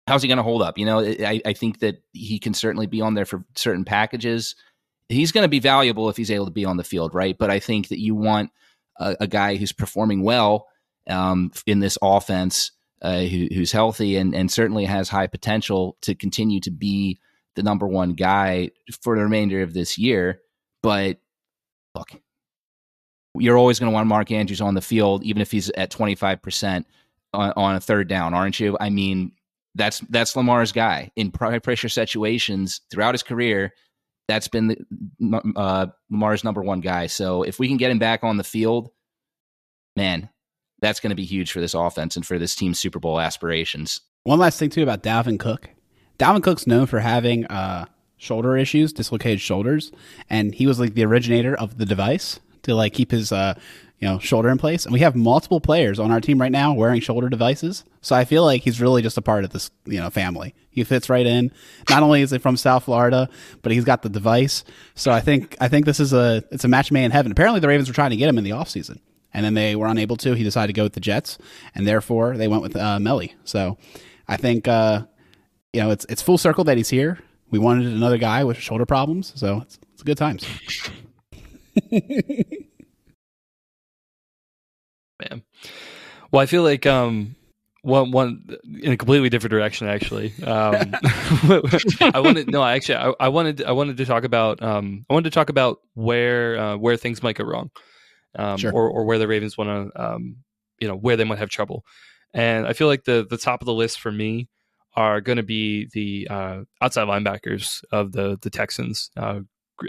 how's he going to hold up. You know, I, I think that he can certainly be on there for certain packages. He's going to be valuable if he's able to be on the field, right? But I think that you want a, a guy who's performing well um, in this offense, uh, who, who's healthy and, and certainly has high potential to continue to be the number one guy for the remainder of this year. But look, you're always going to want Mark Andrews on the field, even if he's at 25% on, on a third down, aren't you? I mean, that's that's Lamar's guy in high pressure situations throughout his career. That's been the, uh, Lamar's number one guy. So if we can get him back on the field, man, that's going to be huge for this offense and for this team's Super Bowl aspirations. One last thing too about Dalvin Cook. Dalvin Cook's known for having uh, shoulder issues, dislocated shoulders, and he was like the originator of the device to like keep his uh, you know shoulder in place. And we have multiple players on our team right now wearing shoulder devices. So I feel like he's really just a part of this you know family. He fits right in. Not only is he from South Florida, but he's got the device. So I think I think this is a it's a match made in heaven. Apparently the Ravens were trying to get him in the offseason. And then they were unable to. He decided to go with the Jets, and therefore they went with uh, Melly. So I think uh, you know it's it's full circle that he's here. We wanted another guy with shoulder problems, so it's, it's good times. Man, well, I feel like um, one one in a completely different direction. Actually, um, I wanted no, actually, I, I, wanted I wanted to talk about um, I wanted to talk about where uh, where things might go wrong, um, sure. or or where the Ravens want to um, you know where they might have trouble, and I feel like the the top of the list for me are going to be the uh, outside linebackers of the the Texans, uh,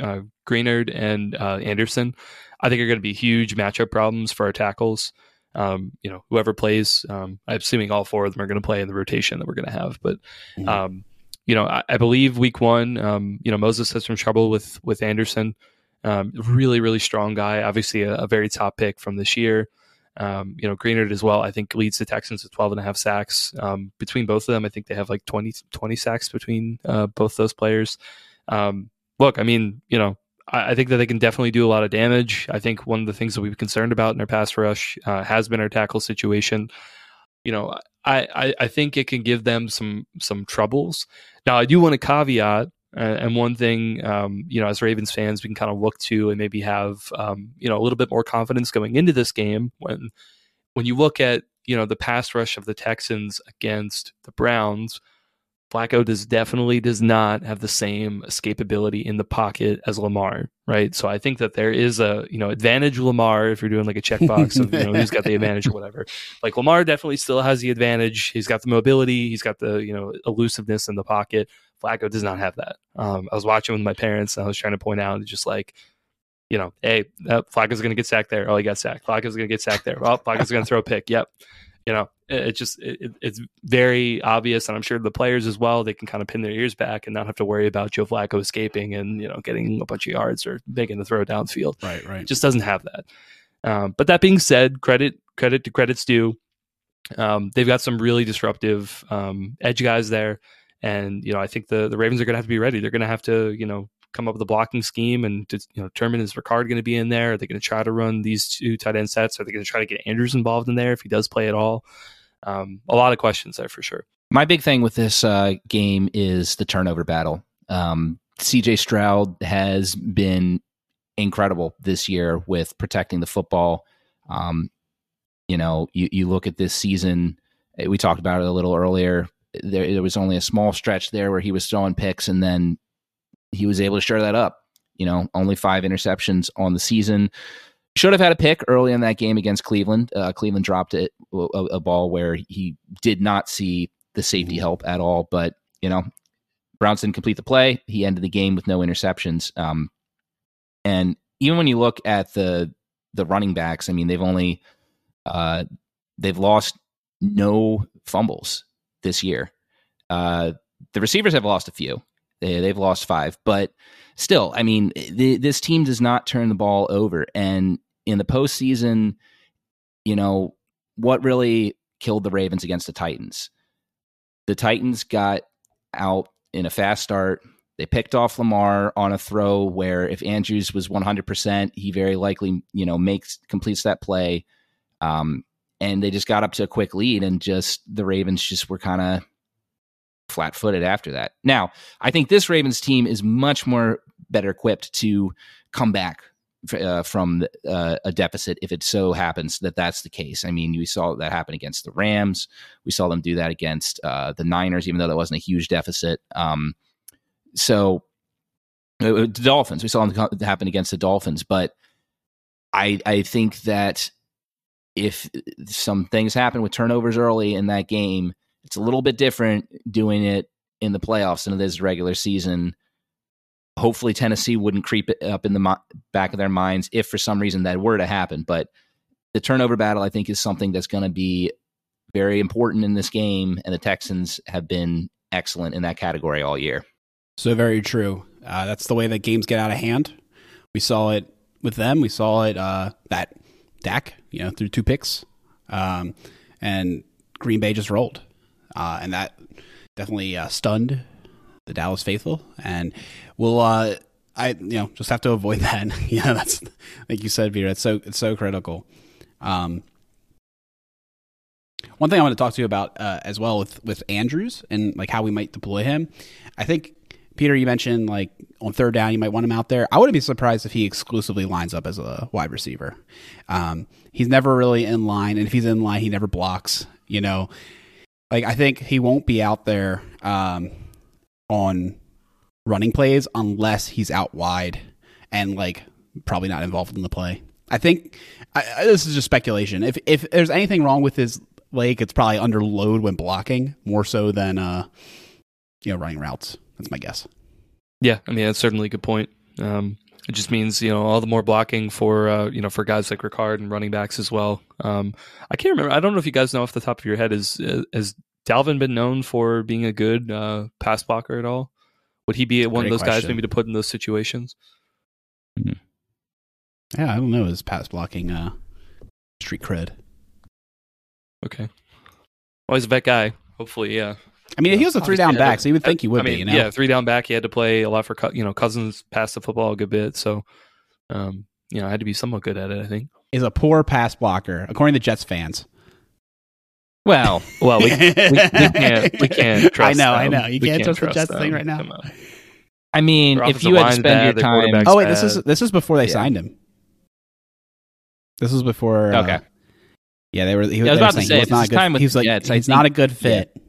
uh, Greenard and uh, Anderson. I think are going to be huge matchup problems for our tackles. Um, you know, whoever plays, um, I'm assuming all four of them are going to play in the rotation that we're going to have. But, mm-hmm. um, you know, I, I, believe week one, um, you know, Moses has some trouble with with Anderson. Um, really, really strong guy. Obviously, a, a, very top pick from this year. Um, you know, Greenard as well, I think leads the Texans with 12 and a half sacks. Um, between both of them, I think they have like 20, 20 sacks between uh, both those players. Um, look, I mean, you know, I, I, think that they can definitely do a lot of damage. I think one of the things that we've been concerned about in our pass rush uh, has been our tackle situation. You know, I, I, I think it can give them some some troubles. Now, I do want to caveat and one thing, um, you know, as Ravens fans, we can kind of look to and maybe have, um, you know, a little bit more confidence going into this game when, when you look at, you know, the pass rush of the Texans against the Browns, Flacco does definitely does not have the same escapability in the pocket as Lamar, right? So I think that there is a you know advantage Lamar if you're doing like a checkbox of you know who's got the advantage or whatever. Like Lamar definitely still has the advantage. He's got the mobility, he's got the you know elusiveness in the pocket. Flacco does not have that. Um, I was watching with my parents and I was trying to point out just like, you know, hey, uh, Flacco's going to get sacked there. Oh, he got sacked. Flacco's going to get sacked there. Well, Flacco's going to throw a pick. Yep. You know, it, it just it, it's very obvious, and I'm sure the players as well. They can kind of pin their ears back and not have to worry about Joe Flacco escaping and you know getting a bunch of yards or making the throw downfield. Right, right. It just doesn't have that. Um, but that being said, credit credit to credit's due. Um, they've got some really disruptive um, edge guys there. And you know, I think the the Ravens are going to have to be ready. They're going to have to you know come up with a blocking scheme and to, you know determine is Ricard going to be in there? Are they going to try to run these two tight end sets? Are they going to try to get Andrews involved in there if he does play at all? Um, a lot of questions there for sure. My big thing with this uh, game is the turnover battle. Um, CJ Stroud has been incredible this year with protecting the football. Um, you know, you, you look at this season, we talked about it a little earlier there, there was only a small stretch there where he was throwing picks, and then he was able to share that up. You know, only five interceptions on the season. Should have had a pick early in that game against Cleveland. Uh, Cleveland dropped it a, a, ball where he did not see the safety mm-hmm. help at all. But you know, Browns didn't complete the play. He ended the game with no interceptions. Um, and even when you look at the the running backs, I mean, they've only uh, they've lost no fumbles this year. Uh, the receivers have lost a few. They, they've lost five, but still, I mean, the, this team does not turn the ball over. And in the postseason, you know, what really killed the Ravens against the Titans? The Titans got out in a fast start. They picked off Lamar on a throw where if Andrews was 100%, he very likely, you know, makes completes that play. Um, and they just got up to a quick lead and just the Ravens just were kind of flat footed after that. Now, I think this Ravens team is much more better equipped to come back uh, from uh, a deficit if it so happens that that's the case. I mean, we saw that happen against the Rams. We saw them do that against uh, the Niners, even though that wasn't a huge deficit. Um, so, uh, the Dolphins, we saw them happen against the Dolphins, but I I think that if some things happen with turnovers early in that game, it's a little bit different doing it in the playoffs than it is regular season. Hopefully, Tennessee wouldn't creep it up in the mo- back of their minds if for some reason that were to happen. But the turnover battle, I think, is something that's going to be very important in this game, and the Texans have been excellent in that category all year. So very true. Uh, that's the way that games get out of hand. We saw it with them. We saw it uh, that Dak, you know, threw two picks, um, and Green Bay just rolled, uh, and that definitely uh, stunned the Dallas faithful. And we'll, uh, I you know, just have to avoid that. yeah, that's like you said, Peter. It's so it's so critical. Um, one thing I want to talk to you about uh, as well with with Andrews and like how we might deploy him. I think Peter, you mentioned like on third down, you might want him out there. I wouldn't be surprised if he exclusively lines up as a wide receiver. Um, he's never really in line, and if he's in line, he never blocks. You know, like I think he won't be out there um, on running plays unless he's out wide and like probably not involved in the play. I think I, this is just speculation. If if there's anything wrong with his leg, it's probably under load when blocking more so than uh, you know running routes. That's my guess. Yeah, I mean that's certainly a good point. Um, it just means you know all the more blocking for uh, you know for guys like Ricard and running backs as well. Um, I can't remember. I don't know if you guys know off the top of your head is uh, has Dalvin been known for being a good uh, pass blocker at all? Would he be one of those question. guys maybe to put in those situations? Mm-hmm. Yeah, I don't know his pass blocking uh, street cred. Okay. Well, he's a vet guy. Hopefully, yeah. I mean, he was a three down back, so you would think he would I mean, be. You know? Yeah, three down back. He had to play a lot for you know Cousins passed the football a good bit, so um, you know I had to be somewhat good at it. I think is a poor pass blocker according to Jets fans. Well, well, we, we, we can't we can't trust. I know, them. I know. You can't, can't, trust, trust the Jets them. thing right now. I mean, if you had spent bad, your time. Oh wait, bad. this is this is before they yeah. signed him. This was before. Okay. Uh, yeah, they were. He, yeah, I was about to say, he was not good. He was like, Jets, he's not a good fit. Yeah.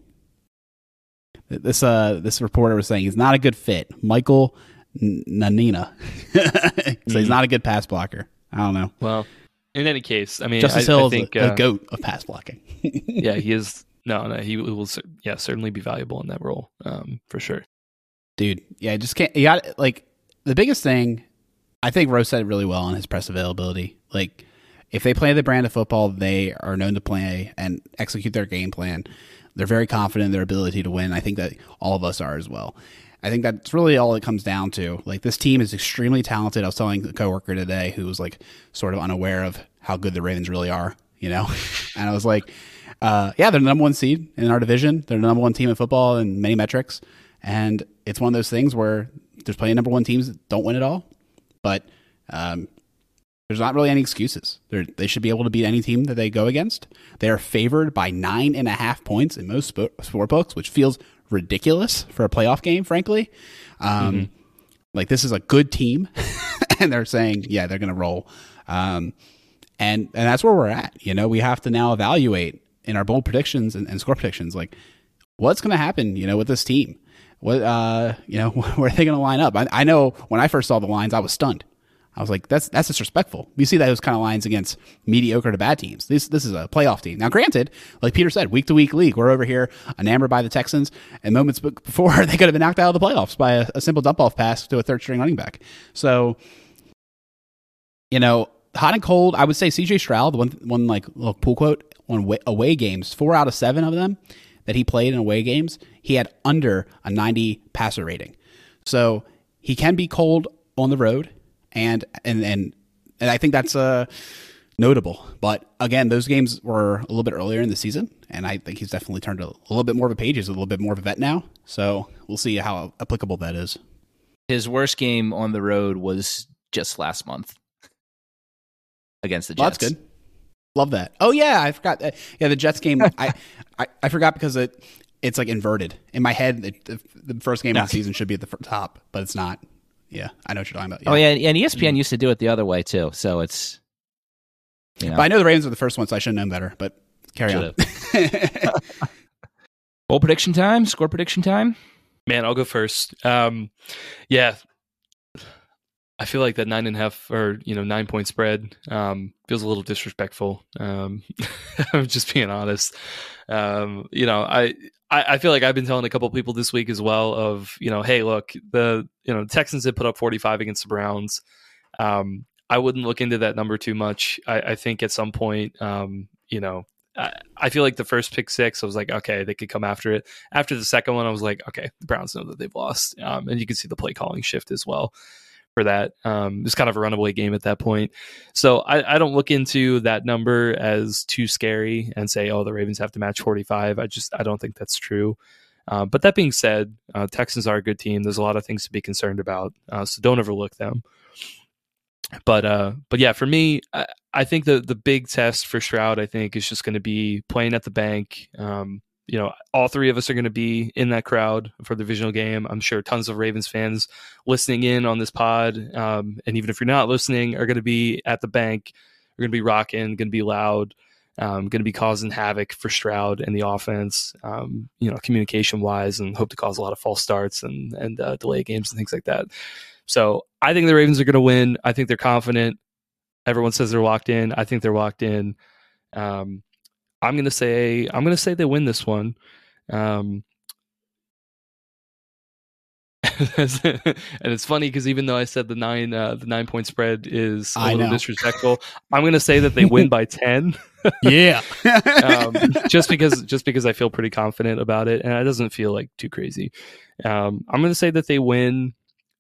This uh this reporter was saying he's not a good fit. Michael Nania. so mm-hmm. he's not a good pass blocker. I don't know. Well, in any case, I mean, Justice I, Hill I think, is a, uh, a, goat of pass blocking. yeah, he is. No, no, he will. Yeah, certainly be valuable in that role, um, for sure. Dude, yeah, just can't. You got like the biggest thing. I think Rose said it really well on his press availability. Like, if they play the brand of football they are known to play and execute their game plan, they're very confident in their ability to win. I think that all of us are as well. I think that's really all it comes down to. Like this team is extremely talented. I was telling a coworker today who was like sort of unaware of how good the Ravens really are, you know? and I was like, uh, yeah, they're the number one seed in our division. They're the number one team in football in many metrics. And it's one of those things where there's plenty of number one teams that don't win it all. But um, there's not really any excuses. They're, they should be able to beat any team that they go against. They are favored by nine and a half points in most sport books, which feels ridiculous for a playoff game, frankly. Um, mm-hmm. Like this is a good team, and they're saying, yeah, they're going to roll. Um, and and that's where we're at. You know, we have to now evaluate in our bold predictions and, and score predictions, like what's going to happen. You know, with this team, what uh, you know, where are they going to line up? I, I know when I first saw the lines, I was stunned. I was like, that's that's disrespectful. We see that those kind of lines against mediocre to bad teams. This this is a playoff team. Now, granted, like Peter said, week to week league, we're over here enamored by the Texans, and moments before they could have been knocked out of the playoffs by a, a simple dump off pass to a third string running back. So, you know, hot and cold. I would say C.J. Stroud, one one like little pool quote on away games, four out of seven of them that he played in away games, he had under a ninety passer rating. So he can be cold on the road and and and and I think that's uh, notable. But again, those games were a little bit earlier in the season, and I think he's definitely turned a, a little bit more of a page. He's a little bit more of a vet now, so we'll see how applicable that is. His worst game on the road was just last month against the Jets. Well, that's good. Love that. Oh yeah, I forgot. Yeah, the Jets game. I, I I forgot because it it's like inverted in my head. It, the, the, first game of the season should be at the top, but it's not. Yeah, I know what you're talking about. Oh, yeah. Oh yeah, and ESPN mm-hmm. used to do it the other way too. So it's. You know. But I know the Ravens were the first one, so I should have known better. But carry Should've. on. Bowl prediction time. Score prediction time. Man, I'll go first. Um, yeah, I feel like that nine and a half or you know nine point spread um, feels a little disrespectful. Um, I'm just being honest. Um, you know, I I, I, feel like I've been telling a couple people this week as well of you know, hey, look, the you know Texans had put up 45 against the Browns. Um, I wouldn't look into that number too much. I, I think at some point, um, you know, I, feel like the first pick six, I was like, okay, they could come after it. After the second one, I was like, okay, the Browns know that they've lost, um, and you can see the play calling shift as well for that. Um, it's kind of a runaway game at that point. So I, I don't look into that number as too scary and say, oh, the Ravens have to match 45. I just I don't think that's true. Uh, but that being said, uh, Texans are a good team. There's a lot of things to be concerned about, uh, so don't overlook them. But uh, but yeah, for me, I, I, think the the big test for Stroud, I think, is just going to be playing at the bank. Um, you know, all three of us are going to be in that crowd for the divisional game. I'm sure tons of Ravens fans listening in on this pod, um, and even if you're not listening, are going to be at the bank. We're going to be rocking, going to be loud, um, going to be causing havoc for Stroud and the offense. Um, you know, communication wise, and hope to cause a lot of false starts and and uh, delay games and things like that. So I think the Ravens are going to win. I think they're confident. Everyone says they're locked in. I think they're locked in. Um, I'm gonna say I'm gonna say they win this one. Um, and it's funny because even though I said the nine uh, the nine point spread is a I little know. disrespectful, I'm gonna say that they win by ten. yeah. um, just because just because I feel pretty confident about it, and it doesn't feel like too crazy. Um, I'm gonna say that they win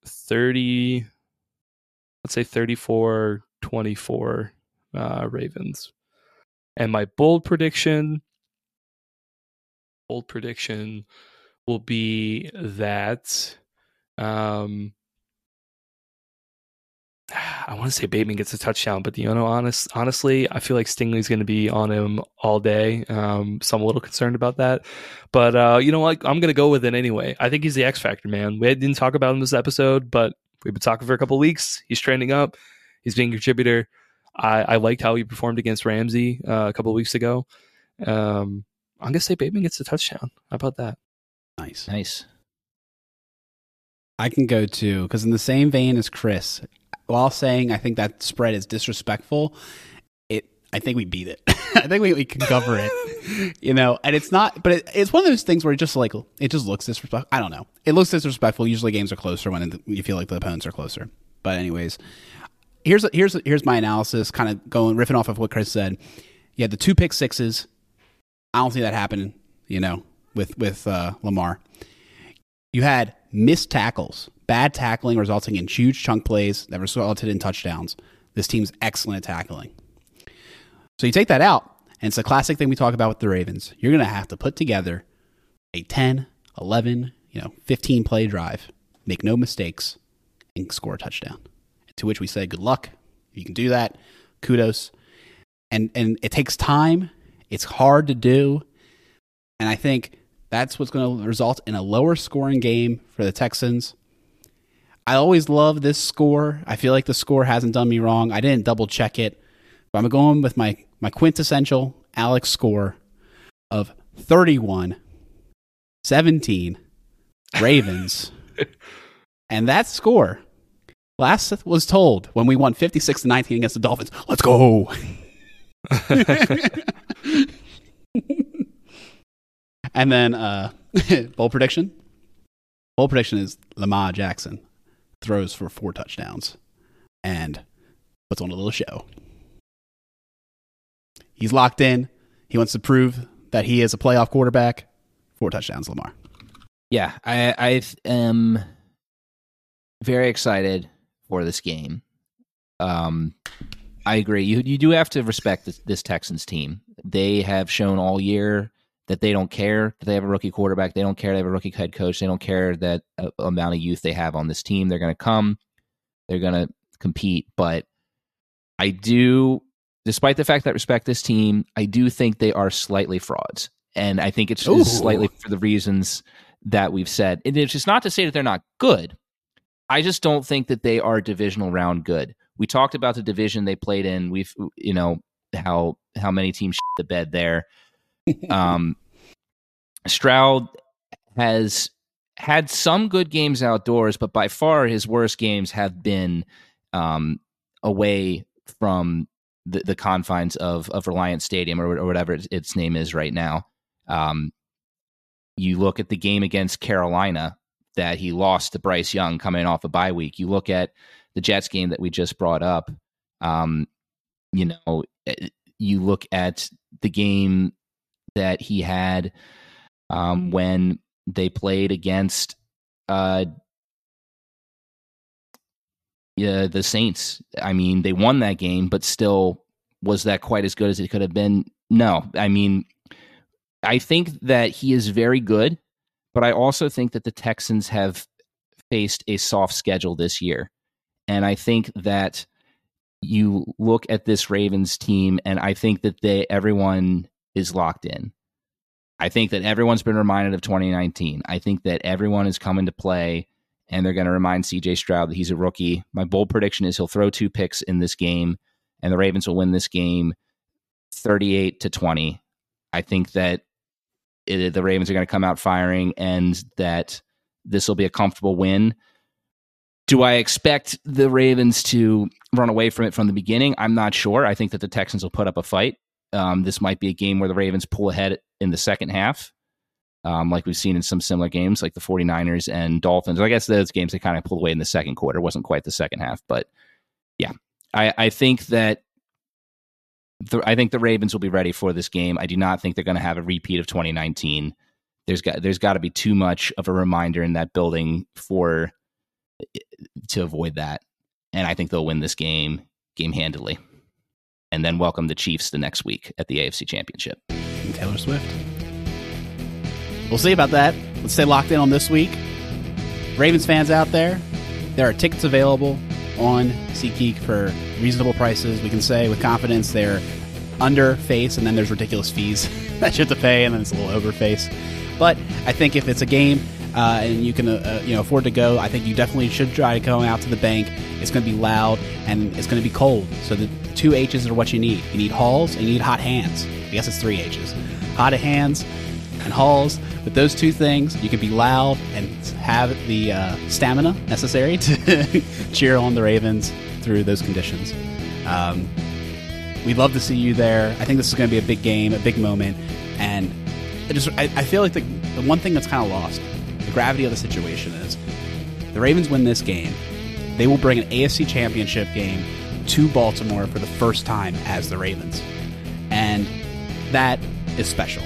thirty. Let's say 34 24 uh, Ravens. And my bold prediction, bold prediction will be that um, I want to say Bateman gets a touchdown, but you know, honest, honestly, I feel like Stingley's going to be on him all day. Um, so I'm a little concerned about that. But uh, you know what? I'm going to go with it anyway. I think he's the X factor, man. We didn't talk about him this episode, but we've been talking for a couple weeks. He's trending up. He's being a contributor. I, I liked how he performed against Ramsey uh, a couple weeks ago. Um, I'm gonna say Bateman gets a touchdown. How about that? nice. Nice. I can go too because in the same vein as Chris, while saying I think that spread is disrespectful, it I think we beat it. I think we, we can cover it. you know, and it's not, but it, it's one of those things where it just like it just looks disrespectful. I don't know. It looks disrespectful. Usually games are closer when you feel like the opponents are closer. But anyways, here's here's here's my analysis, kind of going riffing off of what Chris said. You had the two pick sixes. I don't see that happening. You know, with with uh, Lamar. You had missed tackles, bad tackling resulting in huge chunk plays that resulted in touchdowns. This team's excellent at tackling. So you take that out, and it's a classic thing we talk about with the Ravens. You're going to have to put together a 10, 11, you know, 15 play drive, make no mistakes, and score a touchdown. To which we say, good luck. If you can do that, kudos. And and it takes time. It's hard to do. And I think that's what's going to result in a lower scoring game for the Texans. I always love this score. I feel like the score hasn't done me wrong. I didn't double check it, but I'm going with my, my quintessential Alex score of 31 17 Ravens. and that score last was told when we won 56 to 19 against the Dolphins. Let's go. and then uh bold prediction. Bold prediction is Lamar Jackson throws for four touchdowns and puts on a little show. He's locked in. He wants to prove that he is a playoff quarterback. Four touchdowns, Lamar. Yeah, I I am very excited for this game. Um, I agree. You you do have to respect this, this Texans team. They have shown all year that they don't care that they have a rookie quarterback. They don't care they have a rookie head coach. They don't care that uh, amount of youth they have on this team. They're going to come. They're going to compete. But I do, despite the fact that I respect this team, I do think they are slightly frauds, and I think it's slightly for the reasons that we've said. And it's just not to say that they're not good. I just don't think that they are divisional round good. We talked about the division they played in. We've you know how how many teams shit the bed there. Um, Stroud has had some good games outdoors, but by far his worst games have been um, away from the, the confines of of Reliant Stadium or, or whatever its, its name is right now. Um, you look at the game against Carolina that he lost to Bryce Young coming off a bye week. You look at the Jets game that we just brought up. Um, you know, eh, you look at the game that he had um, when they played against uh, uh, the Saints. I mean, they won that game, but still, was that quite as good as it could have been? No. I mean, I think that he is very good, but I also think that the Texans have faced a soft schedule this year. And I think that you look at this Ravens team and I think that they everyone is locked in. I think that everyone's been reminded of 2019. I think that everyone is coming to play and they're going to remind CJ Stroud that he's a rookie. My bold prediction is he'll throw two picks in this game and the Ravens will win this game 38 to 20. I think that it, the Ravens are going to come out firing and that this will be a comfortable win. Do I expect the Ravens to run away from it from the beginning? I'm not sure. I think that the Texans will put up a fight. Um, this might be a game where the Ravens pull ahead in the second half, um, like we've seen in some similar games, like the 49ers and Dolphins. I guess those games they kind of pulled away in the second quarter. It wasn't quite the second half, but yeah, I, I think that the, I think the Ravens will be ready for this game. I do not think they're going to have a repeat of 2019. There's got there's got to be too much of a reminder in that building for to avoid that, and I think they'll win this game game handily, and then welcome the Chiefs the next week at the AFC Championship. And Taylor Swift. We'll see about that. Let's stay locked in on this week. Ravens fans out there, there are tickets available on SeatGeek for reasonable prices. We can say with confidence they're under face, and then there's ridiculous fees that you have to pay, and then it's a little over face. But I think if it's a game uh, and you can uh, you know afford to go, I think you definitely should try going out to the bank. It's going to be loud and it's going to be cold. So the two H's are what you need. You need halls and you need hot hands. I guess it's three H's. Hot hands and halls. With those two things, you can be loud and have the uh, stamina necessary to cheer on the Ravens through those conditions. Um, we'd love to see you there. I think this is going to be a big game, a big moment, and I just I, I feel like the, the one thing that's kind of lost, the gravity of the situation is the Ravens win this game, they will bring an AFC Championship game to Baltimore for the first time as the Ravens, and that is special.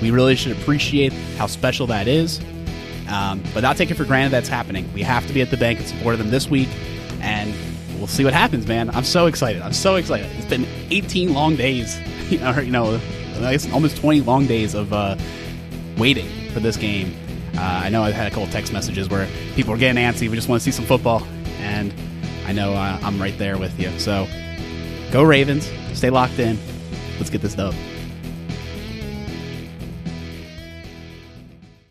We really should appreciate how special that is, um, but not take it for granted that's happening. We have to be at the bank and support them this week, and we'll see what happens, man. I'm so excited. I'm so excited. It's been 18 long days, you know, you know I guess almost 20 long days of uh, waiting for this game. Uh, I know I've had a couple text messages where people are getting antsy. We just want to see some football, and I know uh, I'm right there with you. So go Ravens. Stay locked in. Let's get this dub.